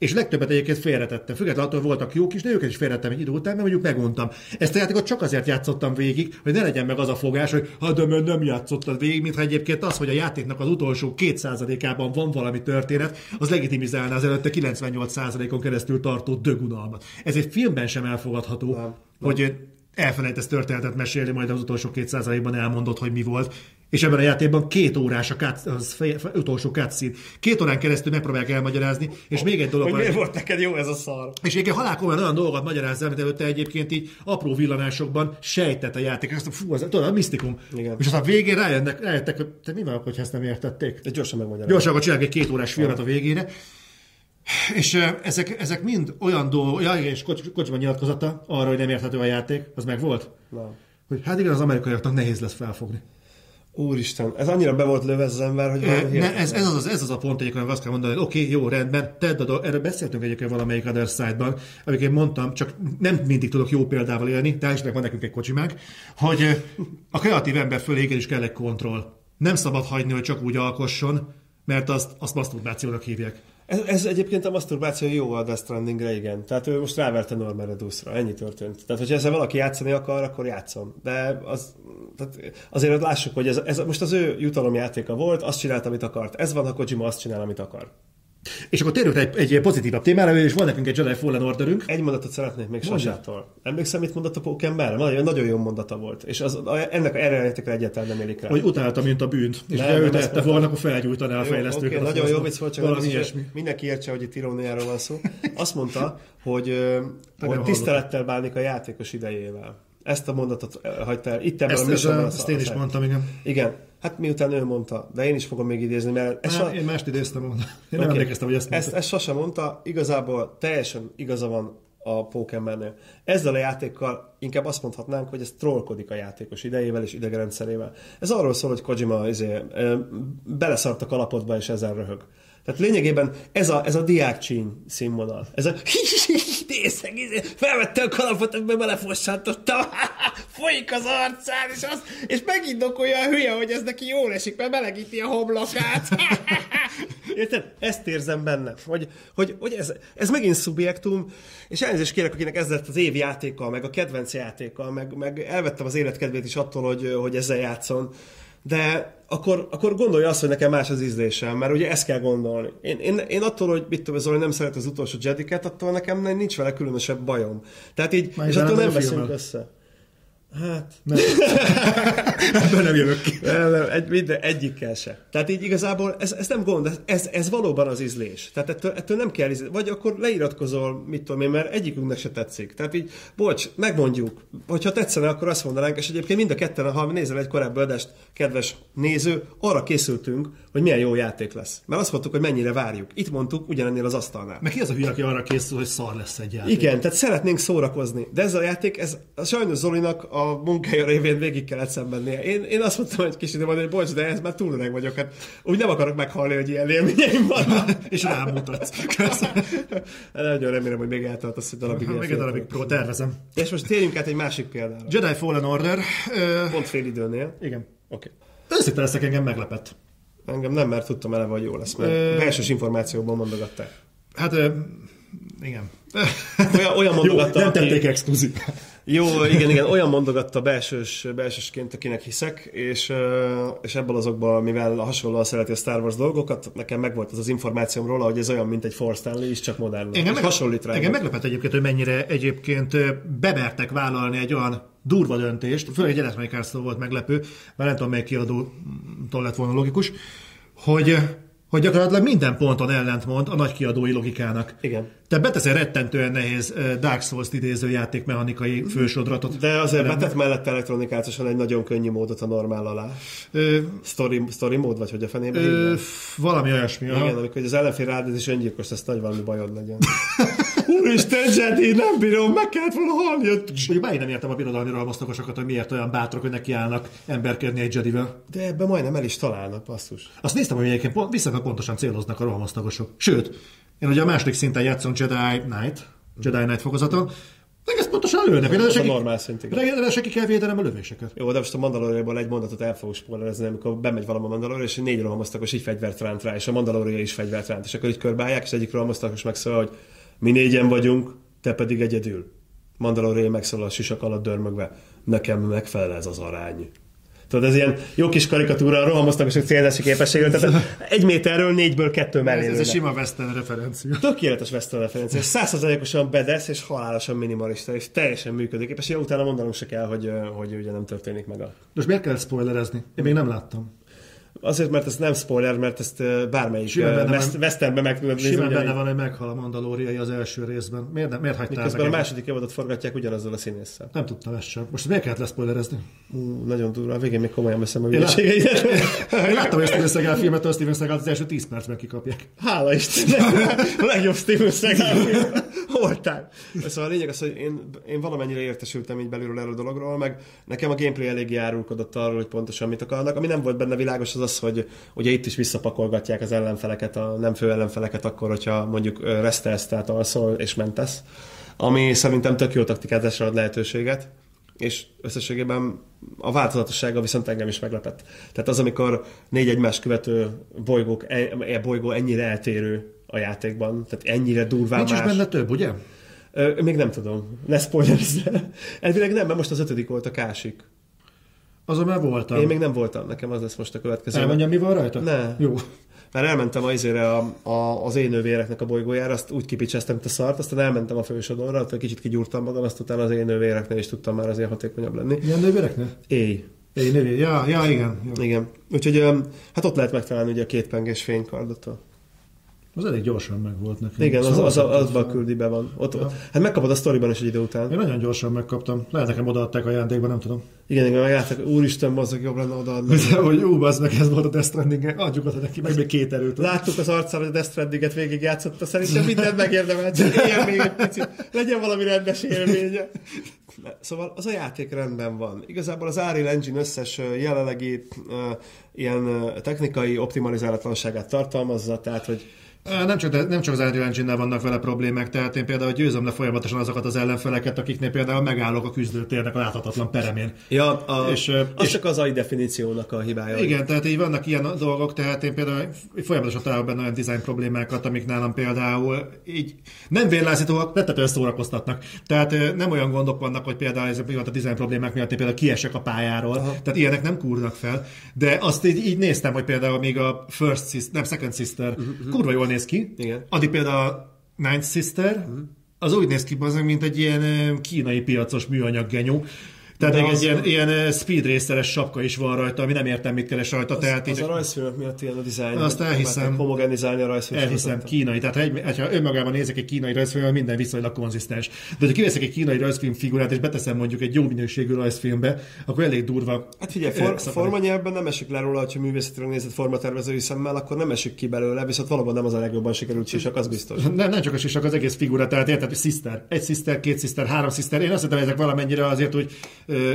És legtöbbet egyébként félretettem. Függetlenül attól voltak jók is, de őket is félretettem egy idő után, mert mondjuk meguntam. Ezt a játékot csak azért játszottam végig, hogy ne legyen meg az a fogás, hogy ha de mert nem játszottad végig, mintha egyébként az, hogy a játéknak az utolsó 2%-ában van valami történet, az legitimizálná az előtte 98%-on keresztül tartó dögunalmat. Ez egy filmben sem elfogadható, Nem. hogy elfelejtesz történetet mesélni, majd az utolsó 2%-ban elmondod, hogy mi volt. És ebben a játékban két órás a cut, az feje, fe, utolsó cutscene. Két órán keresztül megpróbálják elmagyarázni, és még egy dolog Hogy miért volt neked jó ez a szar? És egyébként halálkomolyan olyan dolgokat magyarázza, amit előtte egyébként így apró villanásokban sejtett a játék. Azt fú, ez tudod, a misztikum. Igen. És aztán a végén rájönnek, rájöttek, hogy te mi van, hogyha ezt nem értették? De gyorsan megmagyarázom. Gyorsan akkor csinálják egy két órás filmet a végére. És ezek, ezek mind olyan dolgok, ja, és Kocs, Kocsma nyilatkozata arra, hogy nem érthető a játék, az meg volt. Na. Hogy hát igen, az amerikaiaknak nehéz lesz felfogni. Úristen, ez annyira be volt lőve ez az ember, hogy Ne, ez, ez, az, az- ez az a pont egyébként, hogy azt kell mondani, hogy oké, okay, jó, rendben, tedd a dolg, erről beszéltünk egyébként valamelyik Other Side-ban, amiket én mondtam, csak nem mindig tudok jó példával élni, de Istennek van nekünk egy kocsimánk, hogy a kreatív ember fölé igenis kell egy kontroll. Nem szabad hagyni, hogy csak úgy alkosson, mert azt, azt maszturbációnak hívják. Ez, ez egyébként a masturbáció jó a Death Strandingre, igen. Tehát ő most ráverte Norman Redusra, ennyi történt. Tehát, hogyha ezzel valaki játszani akar, akkor játszon. De az, tehát azért lássuk, hogy ez, ez most az ő jutalomjátéka volt, azt csinált, amit akart. Ez van, ha Kojima azt csinál, amit akar. És akkor térjünk egy, egy pozitívabb témára, és van nekünk egy Jedi Fallen Orderünk. Egy mondatot szeretnék még. Sasától. Emlékszem, mit mondott a Pókember? Nagyon, nagyon jó mondata volt. És az, ennek erőjátékra egyáltalán nem élik rá. Hogy utálta, mint a bűnt. És ha ő ezt volna, akkor felgyújtaná a fejlesztőket. oké, Azt nagyon jó vicc volt, csak valami ilyesmi. mindenki értse, hogy itt iróniáról van szó. Azt mondta, hogy, hogy tisztelettel bánik a játékos idejével. Ezt a mondatot ö, hagyta el. Itt ebben Ezt, a ezt, műsorban. ezt, én is mondtam, igen. Igen. Hát miután ő mondta, de én is fogom még idézni, mert ez, Á, sa- Én mást idéztem volna. Én nem Oké. emlékeztem, hogy ezt ezt, mondta. ezt sose mondta, igazából teljesen igaza van a Pokémonnél. Ezzel a játékkal inkább azt mondhatnánk, hogy ez trollkodik a játékos idejével és idegrendszerével. Ez arról szól, hogy Kojima izé, beleszart a kalapodba és ezzel röhög. Tehát lényegében ez a, ez a diákcsíny színvonal. Ez a nézzek, felvette a kalapot, ebben belefossantottam, *laughs* folyik az arcán, és, az, és megindokolja a hülye, hogy ez neki jól esik, mert melegíti a homlokát. *laughs* Érted? Ezt érzem benne, hogy, hogy, hogy ez, ez megint szubjektum, és elnézést kérek, akinek ez lett az év játékkal, meg a kedvenc játékkal, meg, meg elvettem az életkedvét is attól, hogy, hogy ezzel játszon, de akkor, akkor gondolja azt, hogy nekem más az ízlésem, mert ugye ezt kell gondolni. Én, én, én attól, hogy mit tudom, Zoli nem szeret az utolsó Jediket, attól nekem nincs vele különösebb bajom. Tehát így, Már és attól nem veszünk filmmel. össze. Hát, *laughs* Ebből nem jövök ki. nem, nem, egy, minden, egyikkel se. Tehát így igazából ez, ez nem gond, ez, ez valóban az ízlés. Tehát ettől, ettől nem kell ízlés. Vagy akkor leiratkozol, mit tudom én, mert egyikünknek se tetszik. Tehát így, bocs, megmondjuk, hogyha tetszene, akkor azt mondanánk, és egyébként mind a ketten, ha nézel egy korábbi adást, kedves néző, arra készültünk, hogy milyen jó játék lesz. Mert azt mondtuk, hogy mennyire várjuk. Itt mondtuk ugyanennél az asztalnál. Meg ki az a hülye, aki arra készül, hogy szar lesz egy játék? Igen, tehát szeretnénk szórakozni. De ez a játék, ez a sajnos Zolinak a munkája révén végig kellett szenvednie. Én, én azt mondtam, hogy kis idő van, hogy bocs, de ez már túl öreg vagyok. Hát úgy nem akarok meghalni, hogy ilyen élményeim vannak. *laughs* És rámutatsz. Köszönöm. *laughs* Nagyon remélem, hogy még eltartasz egy darabig. ilyen Még egy darabig pro tervezem. És most térjünk át egy másik példára. Jedi Fallen Order. Pont fél időnél. igen. Oké. Őszintén leszek, engem meglepett. Engem nem, mert tudtam eleve, hogy jó lesz, mert Ö- belsős információban mondogatták. Hát ö, igen. Olyan, olyan Jó, mondogatta, nem aki- tették exkluzív. Jó, igen, igen, olyan mondogatta belsős, belsősként, akinek hiszek, és, és ebből azokban, mivel hasonlóan szereti a Star Wars dolgokat, nekem megvolt az az információm róla, hogy ez olyan, mint egy Force Stanley, is csak modern. Engem, meg, hasonlít rá. engem meglepett egyébként, hogy mennyire egyébként bemertek vállalni egy olyan durva döntést, főleg egy Electronic arts volt meglepő, mert nem tudom, melyik kiadótól lett volna logikus, hogy, hogy gyakorlatilag minden ponton ellentmond a nagy kiadói logikának. Igen. Te beteszel rettentően nehéz Dark Souls-t idéző játékmechanikai fősodratot. De azért betett mellett elektronikátosan egy nagyon könnyű módot a normál alá. Ö, Story, story mód, vagy hogy a fenébe ö, valami olyasmi. aha. Igen, amikor az ellenfél rád, és öngyilkos, ezt nagy valami bajod legyen. *laughs* Úristen, Jedi, nem bírom, meg kellett volna halni. Mondjuk már én nem értem a birodalmi rohamosztogosokat, hogy miért olyan bátrak, hogy nekiállnak emberkedni egy Jedivel. De ebben majdnem el is találnak, basszus. Azt néztem, hogy egyébként pont, viszonylag pontosan céloznak a rohamosztagosok. Sőt, én ugye a második szinten játszom Jedi Knight, Jedi Knight fokozaton, egész pontosan lőnek. Az a normál szint, igen. Ki kell védenem a lövéseket. Jó, de most a Mandalorianból egy mondatot el fogok spoilerezni, amikor bemegy valami a Mandalorian, és négy rohamosztagos így fegyvert ránt rá, és a Mandalorian is fegyvert ránt, és akkor így körbálják, és egyik rohamosztagos megszól, hogy mi négyen vagyunk, te pedig egyedül. Mandalorian megszólal a sisak alatt dörmögve, nekem megfelel ez az arány. Tudod, ez ilyen jó kis karikatúra a rohamosztagosok célzási képességről, tehát *laughs* egy méterről négyből kettő mellé Ez, ez egy sima western referencia. Tökéletes Western referencia. Százszerzalékosan bedesz, és halálosan minimalista, és teljesen működőképes. És utána mondanunk se kell, hogy, hogy ugye nem történik meg a... Most miért kell spoilerezni? Én még nem láttam. Azért, mert ez nem spoiler, mert ezt bármelyik westernben meg tudod nézni. Simán ugyanígy. benne van, hogy meghal a mandalóriai az első részben. Miért, nem, miért hagytál Miközben a meg? második évadot forgatják ugyanazzal a színésszel. Nem tudtam ezt sem. Most miért kellett leszpoilerezni? Ú, nagyon durva. A végén még komolyan veszem a hülyeségeidet. Én láttam, hogy a Steven Seagal filmet, a Steven Seagal az első 10 percben kikapják. Hála Istennek! A legjobb Steven Seagal. Voltál. Szóval a lényeg az, hogy én, én valamennyire értesültem így belülről erről a dologról, meg nekem a gameplay eléggé árulkodott arról, hogy pontosan mit akarnak. Ami nem volt benne világos az az, hogy ugye itt is visszapakolgatják az ellenfeleket, a nem fő ellenfeleket akkor, hogyha mondjuk restelsz, tehát alszol és mentesz. Ami szerintem tök jó taktikázásra ad lehetőséget és összességében a változatossága viszont engem is meglepett. Tehát az, amikor négy egymás követő bolygók, e, e bolygó ennyire eltérő a játékban, tehát ennyire durván Nincs is más. benne több, ugye? Ö, még nem tudom, ne spoilerizz el. Elvileg nem, mert most az ötödik volt a kásik. Azon már voltam. Én még nem voltam, nekem az lesz most a következő. Elmondjam, mi van rajta? Ne. Jó. Mert elmentem az, a, a, az én nővéreknek a bolygójára, azt úgy kipicseztem, mint a szart, aztán elmentem a fősodorra, ott egy kicsit kigyúrtam magam, azt utána az én nővéreknél is tudtam már azért hatékonyabb lenni. Milyen nővéreknél? Éj. Én nővér. Ja, ja, igen. Jó. Igen. Úgyhogy hát ott lehet megtalálni ugye a két pengés fénykardot. Az elég gyorsan meg volt nekem. Igen, az, Szóval az, az, az- azban küldi be van. Ott, ott, hát megkapod a sztoriban is egy idő után. Én nagyon gyorsan megkaptam. Lehet nekem odaadták ajándékba, nem tudom. Igen, igen, megálltak, úristen, bazzak, jobb lenne odaadni. *laughs* hogy ú, az meg ez volt a Death stranding adjuk oda neki, meg még két erőt. Láttuk az arcán, hogy a Death Stranding-et végig játszotta, szerintem mindent megérdemelt, csak éljen még egy picit, legyen valami rendes élménye. Szóval az a játék rendben van. Igazából az Unreal Engine összes jelenlegi uh, ilyen uh, technikai optimalizálatlanságát tartalmazza, tehát hogy Nem csak, nem csak az Unreal engine vannak vele problémák, tehát én például győzöm le folyamatosan azokat az ellenfeleket, akiknél például megállok a küzdőtérnek a láthatatlan peremén. ja, a, És, az és- csak az AI definíciónak a hibája. Igen, tehát így vannak ilyen dolgok, tehát én például folyamatosan találok benne olyan design problémákat, amik nálam például így nem vérlázítóak, rettetően szórakoztatnak. Tehát nem olyan gondok vannak, hogy például ezek miatt a design problémák miatt én például kiesek a pályáról, Aha. tehát ilyenek nem kúrnak fel, de azt így, így néztem, hogy például még a First Sister, nem Second Sister, uh-huh. kurva jól néz ki, Igen. addig például a Ninth Sister, uh-huh. az úgy néz ki, bazdmeg, mint egy ilyen kínai piacos műanyag genyó. Tehát még egy ilyen, ilyen ö, speed raceres sapka is van rajta, ami nem értem, mit keres rajta. Az, tehát az így, a rajzfilmek miatt ilyen a dizájn. Azt elhiszem. Homogenizálni a rajzfilmet. elhiszem, kínai. Tehát ha, egy, ha önmagában nézek egy kínai rajzfilmet, minden viszonylag konzisztens. De ha kiveszek egy kínai rajzfilm figurát, és beteszem mondjuk egy jó minőségű rajzfilmbe, akkor elég durva. Hát figyelj, for, szakad. formanyelvben nem esik le róla, hogyha művészetről nézett formatervezői szemmel, akkor nem esik ki belőle, viszont valóban nem az a legjobban sikerült sisak, az biztos. Nem, nem csak a sisak, az egész figura, tehát érted, sister, egy sister, két sister, három sister. Én azt hogy ezek valamennyire azért, hogy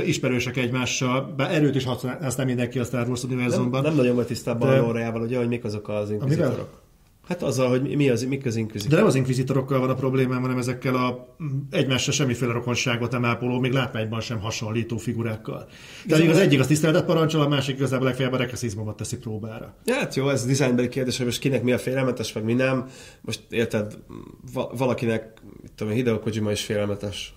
ismerősek egymással, bár erőt is használ, azt nem mindenki a Star Wars Nem, univerzumban. nem nagyon volt tisztában De- a lóreával, ugye, hogy mik azok az inkvizitorok. Hát azzal, hogy mi az, mik az inkvizitorok. De nem az inkvizitorokkal van a problémám, hanem ezekkel a egymásra semmiféle rokonságot nem ápoló, még látványban sem hasonlító figurákkal. De az egyik az tiszteletet parancsol, a másik igazából legfeljebb a rekeszizmot teszi próbára. Ja, hát jó, ez dizájnbeli kérdés, hogy most kinek mi a félelmetes, meg mi nem. Most érted, valakinek, tudom, Hideo Kojima is félelmetes.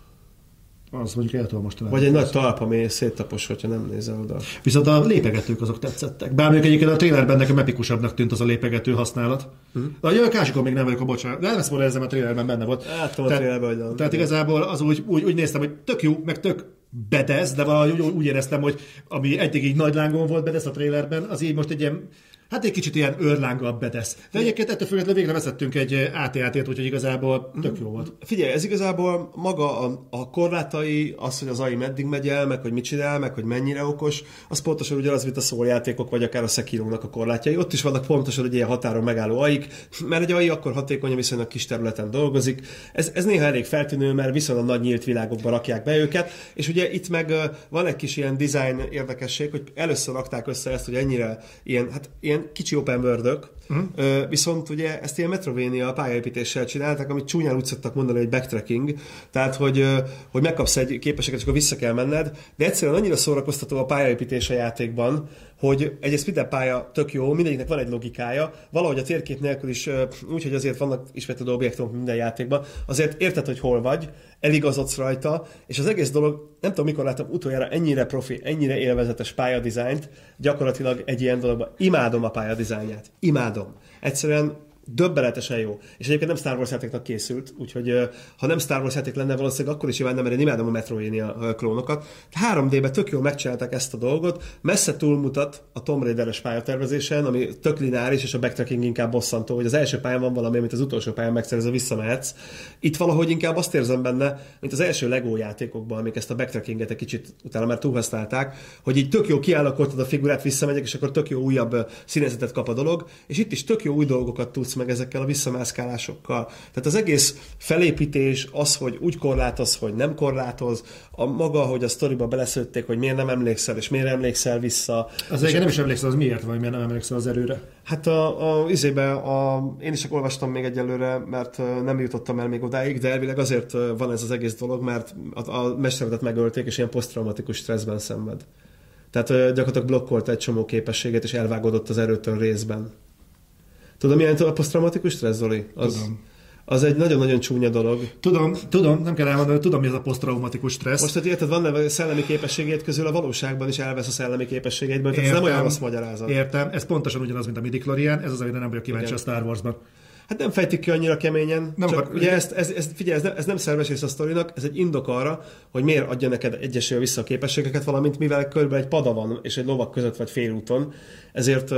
Az mondjuk el tudom most Vagy egy nagy talp, ami széttapos, hogyha nem nézel oda. Viszont a lépegetők azok tetszettek. Bár mondjuk egyébként a trailerben nekem epikusabbnak tűnt az a lépegető használat. Uh-huh. De a Kásikon még nem vagyok a bocsánat. De nem ezt érzem, a trailerben benne volt. Hát, a trailerben, hogy Tehát igazából az úgy, úgy, úgy, néztem, hogy tök jó, meg tök bedesz, de valahogy úgy, úgy éreztem, hogy ami eddig így nagy lángon volt bedesz a trailerben, az így most egy ilyen hát egy kicsit ilyen őrlánggal bedesz. De egyébként ettől függetlenül végre veszettünk egy eh, AT-át, úgyhogy igazából tök jó volt. Figyelj, ez igazából maga a, a korlátai, az, hogy az AI meddig megy el, meg hogy mit csinál, meg hogy mennyire okos, az pontosan ugyanaz, mint a szóljátékok, vagy akár a Sekiro-nak a korlátjai. Ott is vannak pontosan egy ilyen határon megálló aik, mert egy AI akkor hatékony, viszonylag kis területen dolgozik. Ez, ez néha elég feltűnő, mert viszonylag nagy nyílt világokba rakják be őket, és ugye itt meg van egy kis ilyen design érdekesség, hogy először rakták össze ezt, hogy ennyire ilyen, hát ilyen ilyen kicsi open world uh-huh. viszont ugye ezt ilyen Metrovania pályaépítéssel csinálták, amit csúnyán úgy szoktak mondani, hogy backtracking, tehát hogy, hogy megkapsz egy képességet, és akkor vissza kell menned, de egyszerűen annyira szórakoztató a pályaépítés a játékban, hogy egy speed pálya tök jó, mindegyiknek van egy logikája, valahogy a térkép nélkül is, úgyhogy azért vannak ismertető objektumok minden játékban, azért érted, hogy hol vagy, eligazodsz rajta, és az egész dolog, nem tudom mikor láttam utoljára ennyire profi, ennyire élvezetes pályadizájnt, gyakorlatilag egy ilyen dologban. Imádom a pályadizájnját. Imádom. Egyszerűen döbbenetesen jó. És egyébként nem Star Wars játéknak készült, úgyhogy ha nem Star Wars játék lenne, valószínűleg akkor is imádnám, mert én imádom a Metroidvania klónokat. 3D-ben tök jól megcsinálták ezt a dolgot, messze túlmutat a Tomb Raider-es pályatervezésen, ami tök lineáris, és a backtracking inkább bosszantó, hogy az első pályán van valami, amit az utolsó pályán megszerzel, visszamehetsz. Itt valahogy inkább azt érzem benne, mint az első Lego játékokban, amik ezt a backtrackinget egy kicsit utána már túlhasználták, hogy így tök jó kiállakotod a figurát, visszamegyek, és akkor tök jó újabb színezetet kap a dolog, és itt is tök jó új dolgokat tudsz meg ezekkel a visszamászkálásokkal. Tehát az egész felépítés, az, hogy úgy korlátoz, hogy nem korlátoz, a maga, hogy a sztoriba beleszőtték, hogy miért nem emlékszel, és miért emlékszel vissza. Az egyébként nem is emlékszel, az miért vagy, miért nem emlékszel az erőre? Hát a, a izébe, a, én is csak olvastam még egyelőre, mert nem jutottam el még odáig, de elvileg azért van ez az egész dolog, mert a, a mesteredet megölték, és ilyen posztraumatikus stresszben szenved. Tehát gyakorlatilag blokkolt egy csomó képességet, és elvágódott az erőtől részben. Tudom, milyen a posztraumatikus stressz, Zoli? Az, tudom. Az egy nagyon-nagyon csúnya dolog. Tudom, tudom, nem kell elmondani, tudom, mi ez a posztraumatikus stressz. Most, hogy érted, van a szellemi képességét közül a valóságban is elvesz a szellemi képességeidből, tehát ez nem olyan rossz magyarázat. Értem, ez pontosan ugyanaz, mint a midichlorian, ez az, amire nem vagyok kíváncsi Igen. a Star Wars-ban. Hát nem fejtik ki annyira keményen. Nem csak akar, ugye ezt, ez, ez, figyelj, ez, nem, ez nem szerves rész a sztorinak, ez egy indok arra, hogy miért adja neked egyesével vissza a képességeket, valamint mivel körülbelül egy pada van, és egy lovak között vagy félúton, ezért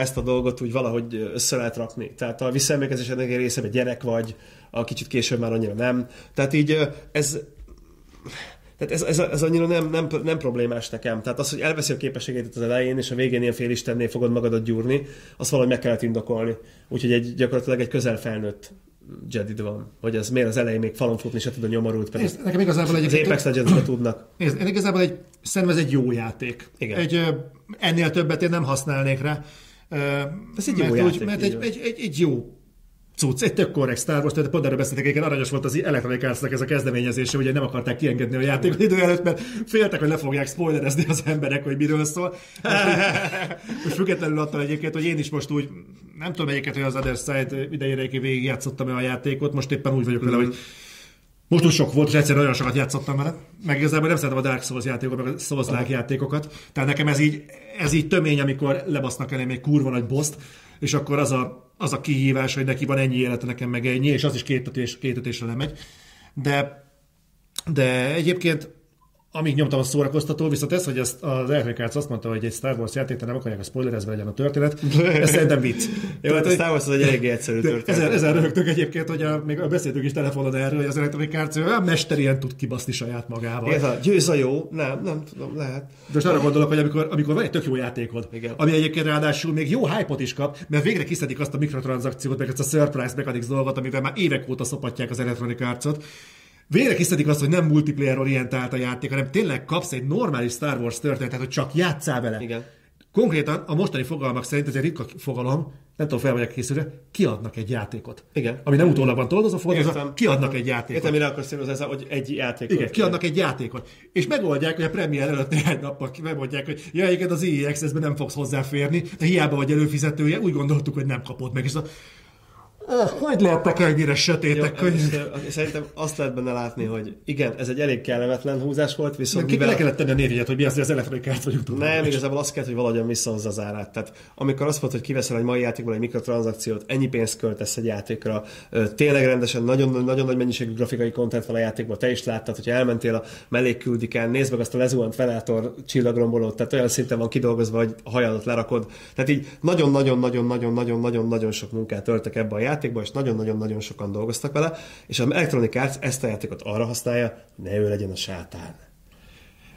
ezt a dolgot úgy valahogy össze lehet rakni. Tehát a visszaemlékezésnek egy része egy gyerek vagy, a kicsit később már annyira nem. Tehát így ez tehát ez, ez, ez annyira nem, nem, nem problémás nekem. Tehát az, hogy elveszi a képességét az elején, és a végén ilyen félistennél fogod magadat gyúrni, azt valahogy meg kellett indokolni. Úgyhogy egy, gyakorlatilag egy közel felnőtt Jedid van. Hogy ez miért az elején még falon futni se tud a nyomorult pedig. Nézd, nekem igazából egy... Az Apex legends tudnak. Nézd, én igazából egy, szerintem ez egy jó játék. Igen. Egy, ennél többet én nem használnék rá. Ez egy mert jó játék, mert egy, egy, egy, egy jó cucc, egy tök korrekt Star Wars, tehát pont erről beszéltek, egyébként aranyos volt az Electronic arts ez a kezdeményezése, ugye nem akarták kiengedni a játékot idő előtt, mert féltek, hogy le fogják spoilerezni az emberek, hogy miről szól. most függetlenül attól egyébként, hogy én is most úgy, nem tudom egyébként, hogy az Other Side idejére végig játszottam a játékot, most éppen úgy vagyok vele, mm. hogy most úgy sok volt, és egyszerűen nagyon sokat játszottam vele. Meg igazából nem szeretem a Dark Souls játékokat, meg a souls játékokat. Tehát nekem ez így, ez így tömény, amikor lebasznak elém egy kurva nagy boszt, és akkor az a, az a kihívás, hogy neki van ennyi élete, nekem meg ennyi, és az is két, ötés, két ötésre lemegy. De, de egyébként amíg nyomtam a szórakoztató, viszont ez, hogy ezt az Electronic azt mondta, hogy egy Star Wars játék, nem akarják a spoilerezve legyen a történet, ez szerintem vicc. *laughs* Jó, hát a Star Wars az egy eléggé egyszerű történet. Ezen, ezen röhögtünk egyébként, hogy a, még a beszéltünk is telefonon erről, hogy az Electronic Arts a mesterien tud kibaszni saját magával. Ez a győz a jó? Nem, nem tudom, lehet. De most arra gondolok, hogy amikor, amikor van egy tök jó játékod, Igen. ami egyébként ráadásul még jó hype is kap, mert végre kiszedik azt a mikrotranszakciót, meg ezt a surprise mechanics dolgot, amivel már évek óta szopatják az Electronic Arts-ot, Végre kiszedik azt, hogy nem multiplayer orientált a játék, hanem tényleg kapsz egy normális Star Wars történetet, hogy csak játszál vele. Igen. konkrétan a mostani fogalmak szerint, ez egy ritka fogalom, nem tudom, fel vagyok készülve, kiadnak egy játékot. Igen. Ami nem utólag van a Értem. kiadnak egy játékot. Értem, mire akarsz célozni, ez, hogy egy játék. Igen, kiadnak egy játékot. És megoldják, hogy a premier előtt néhány nappal megmondják, hogy ja, igen, az EA Access-ben nem fogsz hozzáférni, de hiába vagy előfizetője, úgy gondoltuk, hogy nem kapod meg. És Ah, hogy lehettek ennyire sötétek, és, ö, Szerintem azt lehet benne látni, hogy igen, ez egy elég kellemetlen húzás volt, viszont Ki le kellett tenni a névjegyet, hogy mi az, hogy az elektronikárt vagy utólag. Nem, igazából azt kell, hogy valahogyan visszahozza az árát. Tehát amikor azt mondod, hogy kiveszel egy mai játékból egy mikrotranszakciót, ennyi pénzt költesz egy játékra, tényleg rendesen nagyon, nagyon nagy mennyiségű grafikai kontent van a játékban, te is láttad, hogy elmentél a mellékküldikán, nézd meg azt a lezuhant Venator csillagrombolót, tehát olyan szinten van kidolgozva, hogy a hajadat lerakod. Tehát így nagyon-nagyon-nagyon-nagyon-nagyon-nagyon sok munkát töltek ebbe a játékba, és nagyon-nagyon-nagyon sokan dolgoztak vele, és az Electronic Arts ezt a játékot arra használja, ne ő legyen a sátán.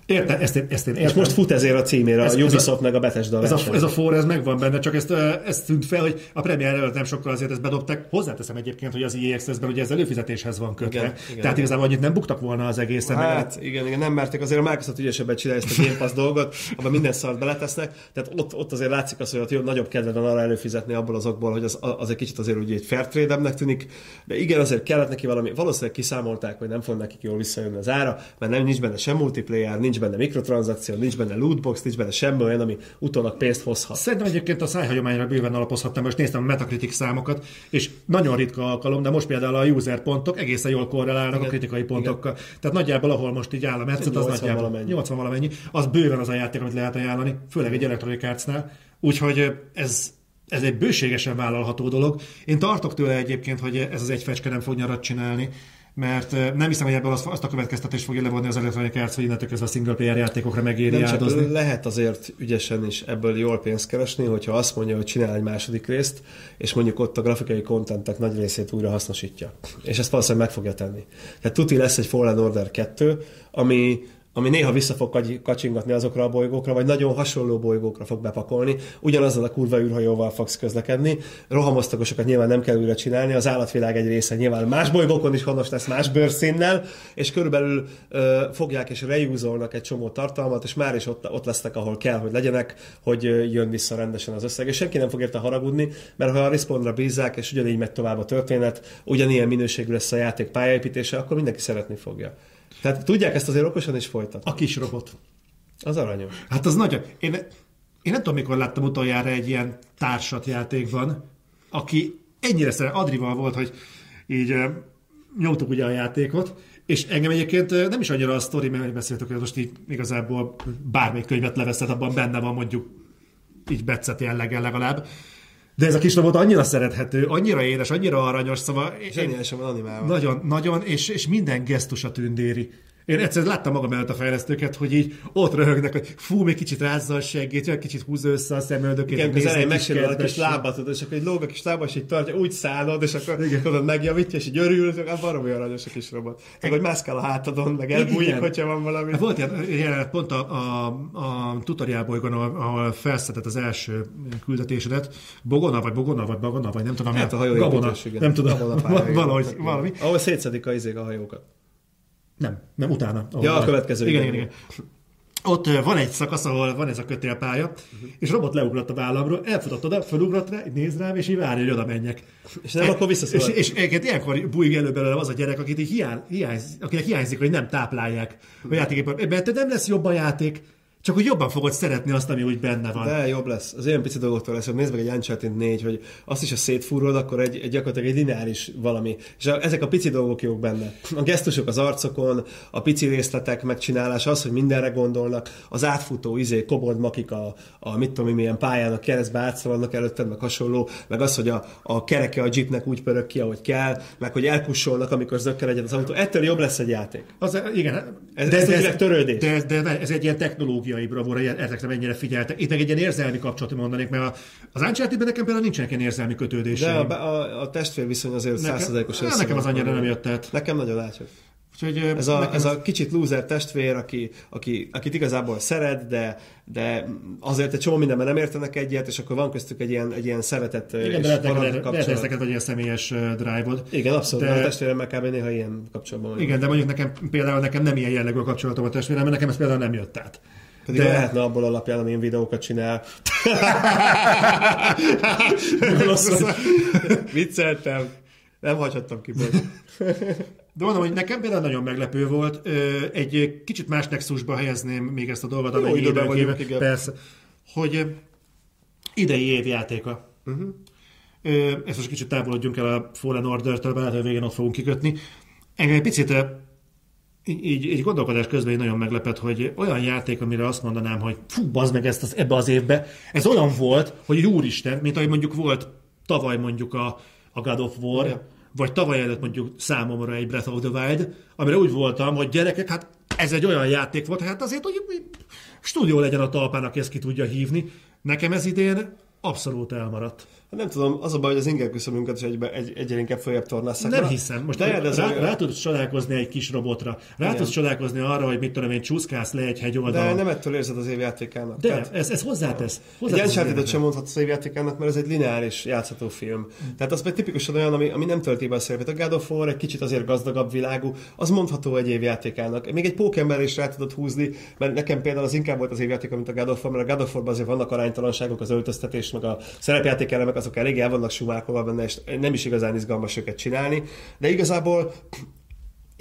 Értem, ezt én, ezt én És értem. most fut ezért a címére, Ez- a Ubisoft meg a Bethesda Ez a, ez a for, ez megvan benne, csak ezt, ezt tűnt fel, hogy a premier előtt nem sokkal azért ezt bedobták. Hozzáteszem egyébként, hogy az EA Access-ben ugye ez előfizetéshez van kötve. Igen, igen. Tehát igazából annyit nem buktak volna az egészen. meg Hát igen, igen, nem merték, azért a Microsoft ügyesebben csinálja ezt a Game Pass dolgot, abban minden szart beletesznek, tehát ott, ott azért látszik az, hogy ott jobb, nagyobb kedve van arra előfizetni abból az okból, hogy az, az egy kicsit azért ugye egy fair tűnik, de igen, azért kellett neki valami, valószínűleg kiszámolták, hogy nem fog nekik jól visszajönni az ára, mert nem nincs benne sem multiplayer, nincs benne mikrotranszakció, nincs benne lootbox, nincs benne semmi olyan, ami utólag pénzt hozhat. Szerintem egyébként a szájhagyományra bőven alapozhatnám, most néztem a Metacritic számokat, és nagyon ritka alkalom, de most például a user pontok egészen jól korrelálnak Igen, a kritikai pontokkal. Tehát nagyjából, ahol most így áll a metszet, az 80 nagyjából valamennyi. 80 valamennyi, az bőven az a játék, amit lehet ajánlani, főleg egy Electronic Arts-nál. Úgyhogy ez, ez egy bőségesen vállalható dolog. Én tartok tőle egyébként, hogy ez az egy fecske nem fog nyarat csinálni, mert nem hiszem, hogy ebből azt, azt a következtetést fogja levonni az Electronic Arts, hogy innentől kezdve a single player játékokra megéri Nem áldozni. lehet azért ügyesen is ebből jól pénzt keresni, hogyha azt mondja, hogy csinál egy második részt, és mondjuk ott a grafikai kontentek nagy részét újra hasznosítja. És ezt valószínűleg meg fogja tenni. Tehát tuti lesz egy Fallen Order 2, ami ami néha vissza fog kacsingatni azokra a bolygókra, vagy nagyon hasonló bolygókra fog bepakolni, ugyanazzal a kurva űrhajóval fogsz közlekedni, rohamosztagosokat nyilván nem kell újra csinálni, az állatvilág egy része nyilván más bolygókon is honos lesz más bőrszínnel, és körülbelül ö, fogják és reúzolnak egy csomó tartalmat, és már is ott, ott lesznek, ahol kell, hogy legyenek, hogy jön vissza rendesen az összeg, és senki nem fog érte haragudni, mert ha a respawnra bízzák, és ugyanígy megy tovább a történet, ugyanilyen minőségű lesz a játék pályaépítése, akkor mindenki szeretni fogja. Tehát tudják ezt azért okosan is folytatni. A kis robot. Az aranyos. Hát az nagyon. Én, én nem tudom, mikor láttam utoljára egy ilyen társat játékban, aki ennyire szeret, Adrival volt, hogy így nyomtuk ugye a játékot, és engem egyébként nem is annyira a sztori, mert hogy beszéltük, hogy most így igazából bármelyik könyvet leveszed, abban benne van mondjuk így becet jelleggel legalább. De ez a kis robot annyira szerethető, annyira édes, annyira aranyos, szóval Zseniálisan van animálva. nagyon, nagyon, és, és minden gesztusa tündéri. Én egyszer láttam magam előtt a fejlesztőket, hogy így ott röhögnek, hogy fú, még kicsit rázza a seggét, olyan kicsit húzza össze a szemöldökét. Igen, az elején megsérül a kis lábat, és akkor egy lóg a kis lába, és így tartja, úgy szállod, és akkor tudod, megjavítja, és így örül, és akkor baromi aranyos a kis robot. Meg hogy mászkál a hátadon, meg elbújik, hogyha van valami. Hát Volt ilyen jelenet pont a, a, a tutorial bolygón, ahol, ahol felszedett az első küldetésedet. Bogona, vagy Bogona, vagy Bagona, vagy nem tudom. Hát a hajóépítés, Gabona, nem tudom, valahogy, valami. Ahol szétszedik a izék a hajókat. Nem, nem, utána. Ja, a következő Igen, igen. igen. Ott van egy szakasz, ahol van ez a kötélpálya, uh-huh. és robot leugrott a vállamról, elfutott oda, felugrott rá, néz rám, és így várja, hogy oda menjek. És nem, akkor visszaszól. És, és egyébként ilyenkor bújik elő belőle az a gyerek, akit hiány, hiányz, akinek hiányzik, hogy nem táplálják a játéképet. Mert nem lesz jobb a játék, csak hogy jobban fogod szeretni azt, ami úgy benne van. De jobb lesz. Az olyan pici dolgoktól lesz, hogy nézd meg egy Uncharted 4, hogy azt is, ha szétfúrod, akkor egy, egy gyakorlatilag egy lineáris valami. És a, ezek a pici dolgok jók benne. A gesztusok az arcokon, a pici részletek megcsinálása, az, hogy mindenre gondolnak, az átfutó izé, kobold makik a, a mit tudom milyen pályán, a keresztbe átszaladnak előtted, meg hasonló, meg az, hogy a, a kereke a jeepnek úgy pörög ki, ahogy kell, meg hogy elkussolnak, amikor zökkel legyen az autó. Ettől jobb lesz egy játék. Az, igen, Ez- ez tényleg törődés. De, de, de, ez egy ilyen technológiai bravúra, ezekre mennyire figyeltek. Itt meg egy ilyen érzelmi kapcsolatot mondanék, mert az Uncharted-ben nekem például nincsenek ilyen érzelmi De kötődéseim. a, a, a testvérviszony azért Nekem- százszerzalékosan Á, nekem az annyira nem jött át. Nekem nagyon átjött. Úgyhogy, Ez a, nekem ez a kicsit loser testvér, aki, aki, akit igazából szeret, de, de azért egy csomó mindenben nem értenek egyet, és akkor van köztük egy ilyen, egy ilyen szeretett igen, és de lehet lehet, vagy ilyen személyes drive-od. Igen, abszolút, De- de... a testvéremmel kb. néha ilyen kapcsolatban vagyok. Igen, de mondjuk nekem például nekem nem ilyen jellegű a kapcsolatom a testvérem, mert nekem ez például nem jött át. Pedig de... lehetne abból alapján, amilyen videókat csinál. *laughs* Vicceltem. Nem hagyhattam ki, bocs. De mondom, hogy nekem például nagyon meglepő volt. Egy kicsit más nexusba helyezném még ezt a dolgot, amennyi időben vagyunk, igen. Persze. Hogy idei évjátéka. Uh-huh. Ezt most kicsit távolodjunk el a Fallen Order-től, hogy végén ott fogunk kikötni. Engem egy picit így, így gondolkodás közben nagyon meglepett, hogy olyan játék, amire azt mondanám, hogy fú, bazd meg ezt az, ebbe az évbe, ez olyan volt, hogy úristen, mint ahogy mondjuk volt tavaly mondjuk a, a God of War, ja. vagy tavaly előtt mondjuk számomra egy Breath of the Wild, amire úgy voltam, hogy gyerekek, hát ez egy olyan játék volt, hát azért, hogy stúdió legyen a talpán, aki ezt ki tudja hívni. Nekem ez idén abszolút elmaradt. Hát nem tudom, az a baj, hogy az inger küszöbünket is egybe, egy, egyre inkább följebb tornásszák. Nem hiszem. Most de rá, rá, rá, tudsz csodálkozni egy kis robotra. Rá Igen. tudsz csodálkozni arra, hogy mit tudom én, csúszkálsz le egy hegyoldal. De nem ettől érzed az évjátékának. De, Tehát, ez, ez hozzátesz. hozzátesz egy uncharted sem mondhatsz az évjátékának, mert ez egy lineáris játszható film. Tehát az pedig tipikusan olyan, ami, ami nem tölti be a szerepet. A God of War egy kicsit azért gazdagabb világú, az mondható egy évjátékának. Még egy pókember is rá tudod húzni, mert nekem például az inkább volt az évjáték, mint a God of War, mert a God of War-ban azért vannak aránytalanságok, az öltöztetés, meg a szerepjáték elemek, azok elég el vannak sumálkolva benne, és nem is igazán izgalmas őket csinálni, de igazából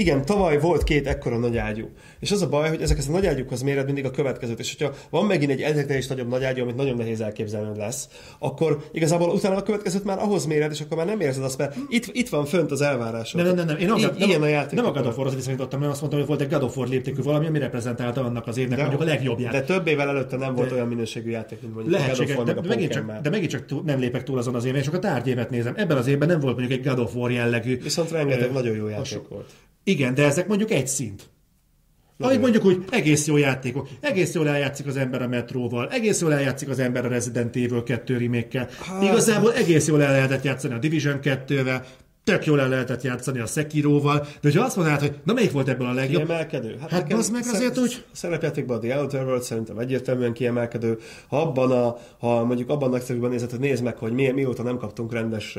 igen, tavaly volt két ekkora nagy ágyú. És az a baj, hogy ezek a nagy ágyúkhoz méred mindig a következőt. És hogyha van megint egy egyetlen is nagyobb nagy ágyú, amit nagyon nehéz elképzelni, hogy lesz, akkor igazából utána a következőt már ahhoz méred, és akkor már nem érzed azt, mert itt, itt van fönt az elvárás. Nem, nem, nem, nem. Én Így, nem, ilyen a játék. Nem a God of War-hoz viszonyítottam, mert azt mondtam, hogy volt egy God of War léptékű valami, ami reprezentálta annak az évnek de, mondjuk a legjobb játék. De több évvel előtte nem volt de, olyan minőségű játék, mint mondjuk a God of War, de, de, megint csak, de megint csak nem lépek túl azon az éven, és csak a tárgyévet nézem. Ebben az évben nem volt mondjuk egy God of War jellegű. Viszont rengeteg nagyon jó játék volt. Igen, de ezek mondjuk egy szint. Ahogy mondjuk, hogy egész jó játékok, egész jól eljátszik az ember a metróval, egész jól eljátszik az ember a Resident Evil 2 remake Hát... Igazából egész jól el lehetett játszani a Division 2-vel, tök jól el lehetett játszani a Sekiroval, de hogyha azt mondanád, hogy na melyik volt ebből a legjobb? Kiemelkedő. Hát, hát az meg azért úgy... Szerepjátékban a The Outer World szerintem egyértelműen kiemelkedő. Ha abban a, ha mondjuk abban a nagyszerűben nézed, hogy nézd meg, hogy mi, mióta nem kaptunk rendes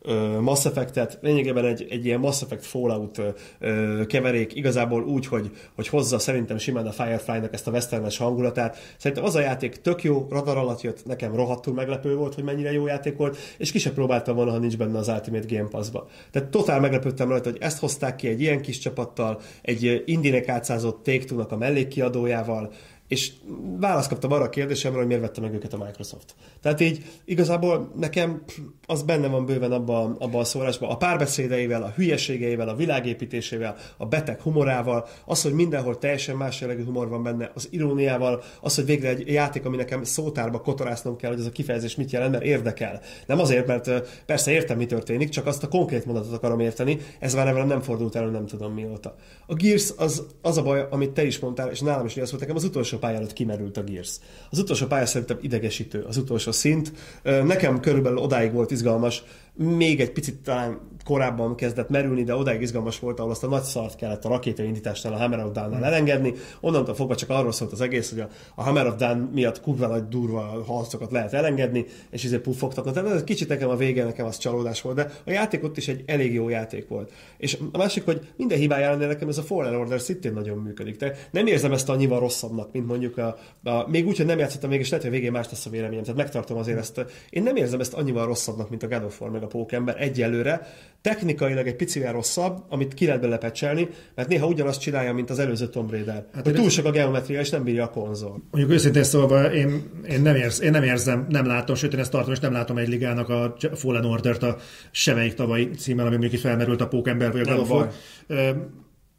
uh, Mass Effect-et, lényegében egy, egy ilyen Mass Effect Fallout uh, keverék, igazából úgy, hogy, hogy hozza szerintem simán a Firefly-nak ezt a westernes hangulatát. Szerintem az a játék tök jó, radar alatt jött, nekem rohadtul meglepő volt, hogy mennyire jó játék volt, és ki se próbáltam volna, ha nincs benne az Ultimate Game Pass-ba. Tehát totál meglepődtem rajta, hogy ezt hozták ki egy ilyen kis csapattal, egy indinek átszázott take a mellékkiadójával, és választ kaptam arra a kérdésemre, hogy miért vette meg őket a Microsoft. Tehát így igazából nekem az benne van bőven abban abba a szórásban. A párbeszédeivel, a hülyeségeivel, a világépítésével, a beteg humorával, az, hogy mindenhol teljesen más jellegű humor van benne, az iróniával, az, hogy végre egy játék, ami nekem szótárba kotorásznom kell, hogy ez a kifejezés mit jelent, mert érdekel. Nem azért, mert persze értem, mi történik, csak azt a konkrét mondatot akarom érteni, ez már nem fordult elő, nem tudom mióta. A Gears az, az a baj, amit te is mondtál, és nálam is az volt, nekem az utolsó pálya előtt kimerült a Gears. Az utolsó pálya szerintem idegesítő, az utolsó szint. Nekem körülbelül odáig volt izgalmas, még egy picit talán korábban kezdett merülni, de odáig izgalmas volt, ahol azt a nagy szart kellett a rakétaindításnál, a Hammer of Dawn-nál mm. elengedni. Onnantól fogva csak arról szólt az egész, hogy a, a Hammer of Dawn miatt kurva nagy durva harcokat lehet elengedni, és ezért puffogtatni. Tehát ez kicsit nekem a vége, nekem az csalódás volt, de a játék ott is egy elég jó játék volt. És a másik, hogy minden hibája nekem ez a Fallen Order szintén nagyon működik. De nem érzem ezt annyival rosszabbnak, mint mondjuk a, a még úgy, hogy nem játszottam még, és lehet, hogy végén más lesz a véleményem. Tehát megtartom azért ezt. Én nem érzem ezt annyival rosszabbnak, mint a God of War, meg a Pókember egyelőre. Technikailag egy picivel rosszabb, amit ki lehet bele pecselni, mert néha ugyanazt csinálja, mint az előző Tomb Raider. Hát hogy túl sok a geometria, és nem bírja a konzol. Mondjuk őszintén szólva, én, én, nem, érz, én nem érzem, nem látom, sőt én ezt tartom, és nem látom egy ligának a Fallen Order-t a semmelyik tavalyi címmel, ami mondjuk itt felmerült a Pókember vagy a God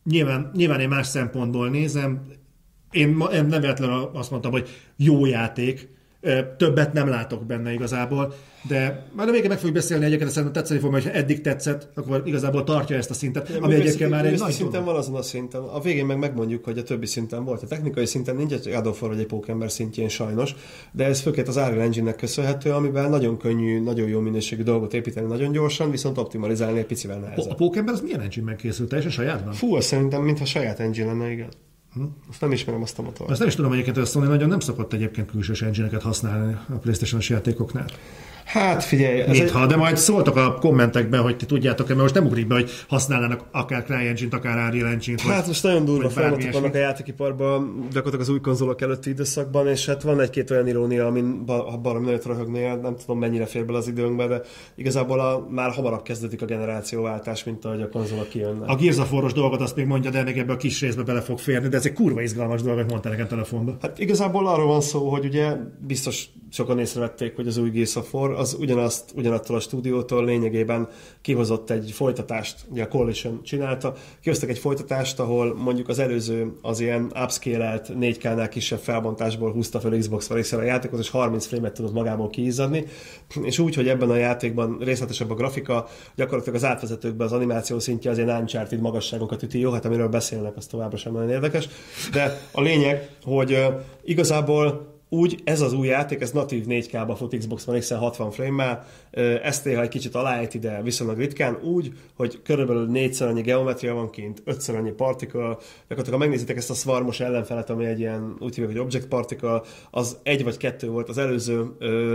Nyilván, nyilván én más szempontból nézem, én, én nem véletlenül azt mondtam, hogy jó játék, többet nem látok benne igazából, de már a végén meg fogjuk beszélni egyébként, szerintem tetszeni fog, hogy eddig tetszett, akkor igazából tartja ezt a szintet, ami egyébként már egy nagy szinten van azon a szinten. A végén meg megmondjuk, hogy a többi szinten volt. A technikai szinten nincs egy God vagy egy Pókember szintjén sajnos, de ez főként az Unreal Engine-nek köszönhető, amivel nagyon könnyű, nagyon jó minőségű dolgot építeni nagyon gyorsan, viszont optimalizálni egy picivel nehezebb. A Pókember az milyen engine-ben készült? Teljesen sajátban? Fú, szerintem, mintha saját engine lenne, igen. Hm? Azt nem ismerem azt a motort. Azt nem is tudom egyébként, hogy Sony nagyon nem szokott egyébként külsős engine használni a PlayStation-os játékoknál. Hát figyelj, ez Mintha, egy... de majd szóltak a kommentekben, hogy ti tudjátok-e, mert most nem ugrik be, hogy használnának akár CryEngine-t, akár Unreal Engine-t. Hát most nagyon durva folyamatok vannak a játékiparban, gyakorlatilag az új konzolok előtti időszakban, és hát van egy-két olyan irónia, amin ha baromi nagyot röhögnél, nem tudom mennyire fér bele az időnkbe, de igazából a, már hamarabb kezdődik a generációváltás, mint ahogy a konzolok kijönnek. A Gears of War-os dolgot azt még mondja, de még ebbe a kis részbe bele fog férni, de ez egy kurva izgalmas dolog, hogy mondta nekem telefonban. Hát igazából arról van szó, hogy ugye biztos sokan észrevették, hogy az új Gears of War az ugyanazt, ugyanattól a stúdiótól lényegében kihozott egy folytatást, ugye a Coalition csinálta, kihoztak egy folytatást, ahol mondjuk az előző az ilyen upscale-elt 4K-nál kisebb felbontásból húzta fel Xbox One a játékot, és 30 frame-et tudott magából kiizzadni, és úgy, hogy ebben a játékban részletesebb a grafika, gyakorlatilag az átvezetőkben az animáció szintje az ilyen Uncharted magasságokat üti, jó, hát amiről beszélnek, az továbbra sem nagyon érdekes, de a lényeg, hogy igazából úgy ez az új játék, ez natív 4K-ba fut Xbox One X-en 60 frame-mel, ezt néha egy kicsit aláejti, de viszonylag ritkán, úgy, hogy körülbelül négyszer annyi geometria van kint, ötször annyi particle, gyakorlatilag ha megnézitek ezt a svarmos ellenfelet, ami egy ilyen úgy hívjuk, hogy object particle, az egy vagy kettő volt az előző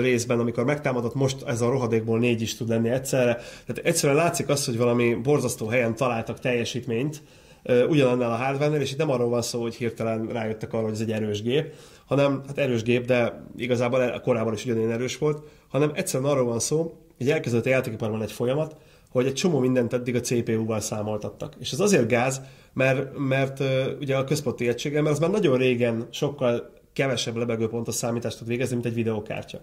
részben, amikor megtámadott, most ez a rohadékból négy is tud lenni egyszerre. Tehát egyszerűen látszik az, hogy valami borzasztó helyen találtak teljesítményt, ugyanannál a hardware és itt nem arról van szó, hogy hirtelen rájöttek arra, hogy ez egy erős gép, hanem hát erős gép, de igazából korábban is ugyanilyen erős volt, hanem egyszerűen arról van szó, hogy elkezdett a játékiparban egy folyamat, hogy egy csomó mindent eddig a CPU-val számoltattak. És ez azért gáz, mert, mert ugye a központi egységgel, mert az már nagyon régen sokkal kevesebb lebegőpontos számítást tud végezni, mint egy videokártya.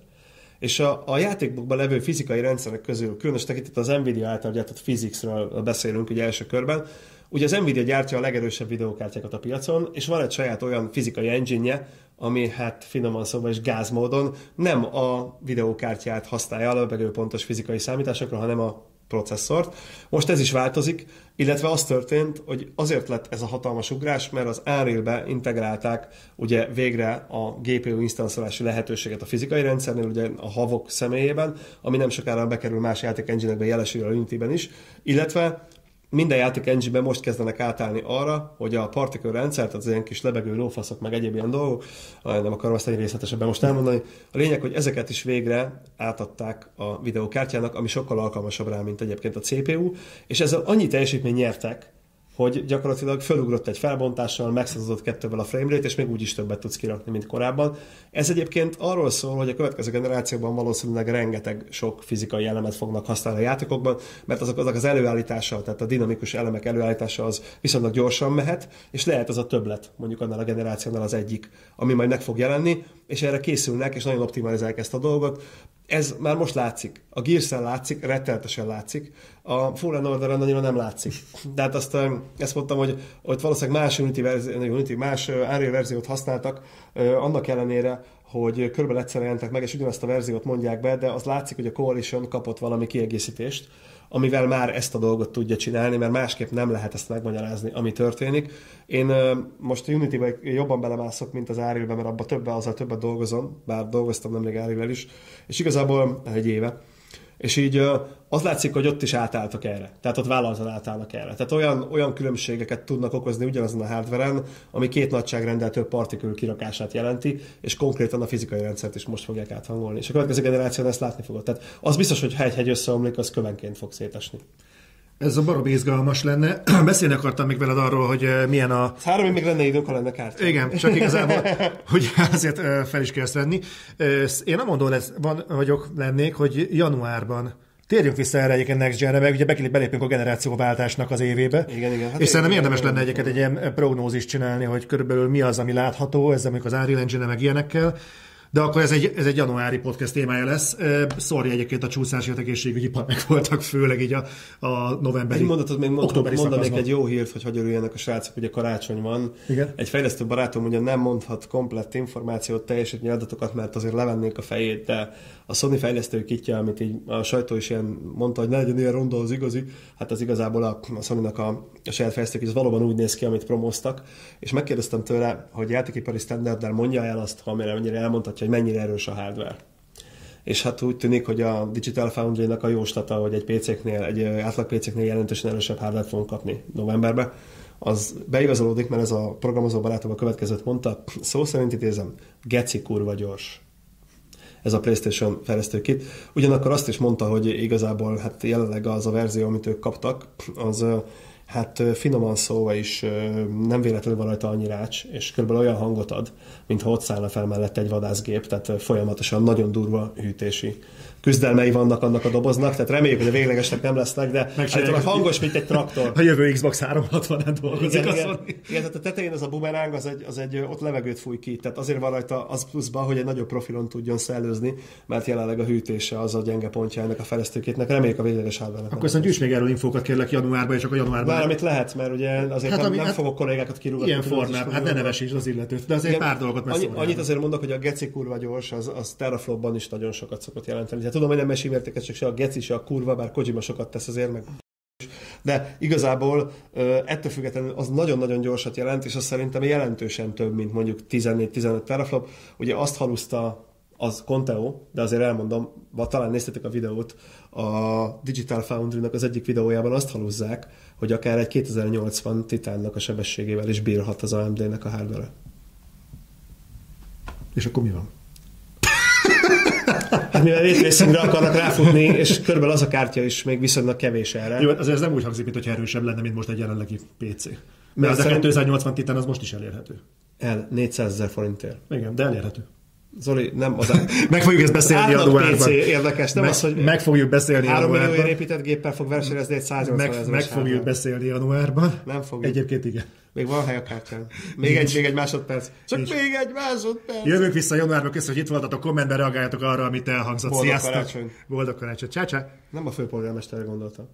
És a, a játékokban levő fizikai rendszerek közül, különös tekintet az Nvidia által gyártott physicsről beszélünk ugye első körben, Ugye az Nvidia gyártja a legerősebb videókártyákat a piacon, és van egy saját olyan fizikai engine ami hát finoman szóval is gázmódon nem a videókártyát használja a pontos fizikai számításokra, hanem a processzort. Most ez is változik, illetve az történt, hogy azért lett ez a hatalmas ugrás, mert az Unreal-be integrálták ugye végre a GPU instanszolási lehetőséget a fizikai rendszernél, ugye a havok személyében, ami nem sokára bekerül más játék engine-ekbe, jelesül a Unity-ben is, illetve minden játék engine most kezdenek átállni arra, hogy a particle rendszer, tehát az ilyen kis lebegő lófaszok, meg egyéb ilyen dolgok, nem akarom ezt egy részletesebben most elmondani, a lényeg, hogy ezeket is végre átadták a videókártyának, ami sokkal alkalmasabb rá, mint egyébként a CPU, és ezzel annyi teljesítmény nyertek, hogy gyakorlatilag felugrott egy felbontással, megszázadott kettővel a framerate, és még úgy is többet tudsz kirakni, mint korábban. Ez egyébként arról szól, hogy a következő generációban valószínűleg rengeteg sok fizikai elemet fognak használni a játékokban, mert azok, azok az előállítása, tehát a dinamikus elemek előállítása az viszonylag gyorsan mehet, és lehet az a többlet, mondjuk annál a generációnál az egyik, ami majd meg fog jelenni, és erre készülnek, és nagyon optimalizálják ezt a dolgot. Ez már most látszik. A gears látszik, rettenetesen látszik. A Fallen order annyira nem látszik. De hát azt, ezt mondtam, hogy ott valószínűleg más Unity, verzió, Unity más Unreal verziót használtak, annak ellenére, hogy körülbelül egyszer jelentek meg, és ugyanazt a verziót mondják be, de az látszik, hogy a Coalition kapott valami kiegészítést, amivel már ezt a dolgot tudja csinálni, mert másképp nem lehet ezt megmagyarázni, ami történik. Én most a Unity-be jobban belemászok, mint az unreal mert abban többet, azzal többet dolgozom, bár dolgoztam nemrég unreal is, és igazából egy éve és így az látszik, hogy ott is átálltak erre. Tehát ott vállalatan átállnak erre. Tehát olyan, olyan különbségeket tudnak okozni ugyanazon a hardveren, ami két nagyságrendel több partikül kirakását jelenti, és konkrétan a fizikai rendszert is most fogják áthangolni. És a következő generáció ezt látni fogod. Tehát az biztos, hogy ha egy-hegy összeomlik, az kövenként fog szétesni. Ez a barom izgalmas lenne. *clears throat* Beszélni akartam még veled arról, hogy milyen a... Három még lenne idők, ha lenne kártya. Igen, csak igazából, *laughs* hogy azért fel is kell venni. Én nem mondom, lesz, van, vagyok, lennék, hogy januárban Térjünk vissza erre egyébként Next Gen-re, meg ugye belépünk a generációváltásnak az évébe. Igen, igen. Hát és szerintem érdemes lenne egyébként egy ilyen prognózist csinálni, hogy körülbelül mi az, ami látható, ezzel amikor az Unreal Engine meg ilyenekkel de akkor ez egy, ez egy januári podcast témája lesz. Szorja egyébként a csúszási egészségügyi meg voltak, főleg így a, a novemberi, egy mondatot még mond, mondanék egy jó hírt, hogy hogy örüljenek a srácok, hogy a karácsony van. Igen? Egy fejlesztő barátom ugye nem mondhat komplett információt, teljesítmény adatokat, mert azért levennék a fejét, de a Sony fejlesztő kitja, amit így a sajtó is ilyen mondta, hogy ne legyen ilyen ronda az igazi, hát az igazából a, a Sony-nak a, a saját fejlesztők, ez valóban úgy néz ki, amit promóztak, és megkérdeztem tőle, hogy játékipari standarddel mondja el azt, ha mennyire elmondhatja, hogy mennyire erős a hardware. És hát úgy tűnik, hogy a Digital Foundry-nak a jóslata, hogy egy PC-knél, egy átlag PC-knél jelentősen erősebb hardware fogunk kapni novemberben, az beigazolódik, mert ez a programozó barátom a következőt mondta, szó szerint idézem, geci kurva gyors. ez a PlayStation fejlesztőkit. Ugyanakkor azt is mondta, hogy igazából hát jelenleg az a verzió, amit ők kaptak, az hát finoman szóva is nem véletlenül van rajta annyi rács, és körülbelül olyan hangot ad, mintha ott szállna fel mellett egy vadászgép, tehát folyamatosan nagyon durva hűtési küzdelmei vannak annak a doboznak, tehát reméljük, hogy a véglegesek nem lesznek, de a hangos, mint egy traktor. A jövő Xbox 360-án dolgozik. Igen, igen, igen, tehát a tetején az a bumeráng, az egy, az egy, ott levegőt fúj ki, tehát azért van rajta az pluszban, hogy egy nagyobb profilon tudjon szellőzni, mert jelenleg a hűtése az a gyenge pontja ennek a fejlesztőkétnek. Reméljük a végleges hardware Akkor szerintem gyűjts még erről infókat kérlek januárban, és csak a januárban. Bármit lehet, mert ugye azért hát, nem, nem hát, fogok kollégákat kirúgni. Ilyen formában, hát ne nevesíts az illetőt, de azért igen, pár dolgot annyi, Annyit azért mondok, hogy a geci kurva gyors, az, az teraflopban is nagyon sokat szokott jelenteni. Tehát tudom, hogy nem csak se a geci, se a kurva, bár Kojima sokat tesz azért, meg de igazából ettől függetlenül az nagyon-nagyon gyorsat jelent, és az szerintem jelentősen több, mint mondjuk 14-15 teraflop. Ugye azt haluszta az Conteo, de azért elmondom, talán néztetek a videót, a Digital Foundry-nak az egyik videójában azt halúzzák, hogy akár egy 2080 titánnak a sebességével is bírhat az AMD-nek a hardware És akkor mi van? Hát mivel raytracingre akarnak ráfutni, és körülbelül az a kártya is még viszonylag kevés erre. Jó, azért ez nem úgy hangzik, mintha erősebb lenne, mint most egy jelenlegi PC. Mert az szerint... a 280 titán az most is elérhető. El, 400 ezer forintért. Igen, de elérhető. Zoli, nem az *laughs* meg fogjuk ezt beszélni a januárban. PC érdekes, nem meg, az, hogy... Meg fogjuk beszélni 3 millió épített géppel fog versenyezni egy 180 Meg, meg fogjuk beszélni januárban. Nem fogjuk. Egyébként igen. Még van hely a kártyán. Még egy, még egy másodperc. Csak Nincs. még egy másodperc. Jövünk vissza januárban, köszönöm, hogy itt voltatok, kommentben reagáljatok arra, amit elhangzott. Boldog Sziasztok! Karácsony. Boldog karácsony. Csá, csá. Nem a főpolgármesterre gondoltam.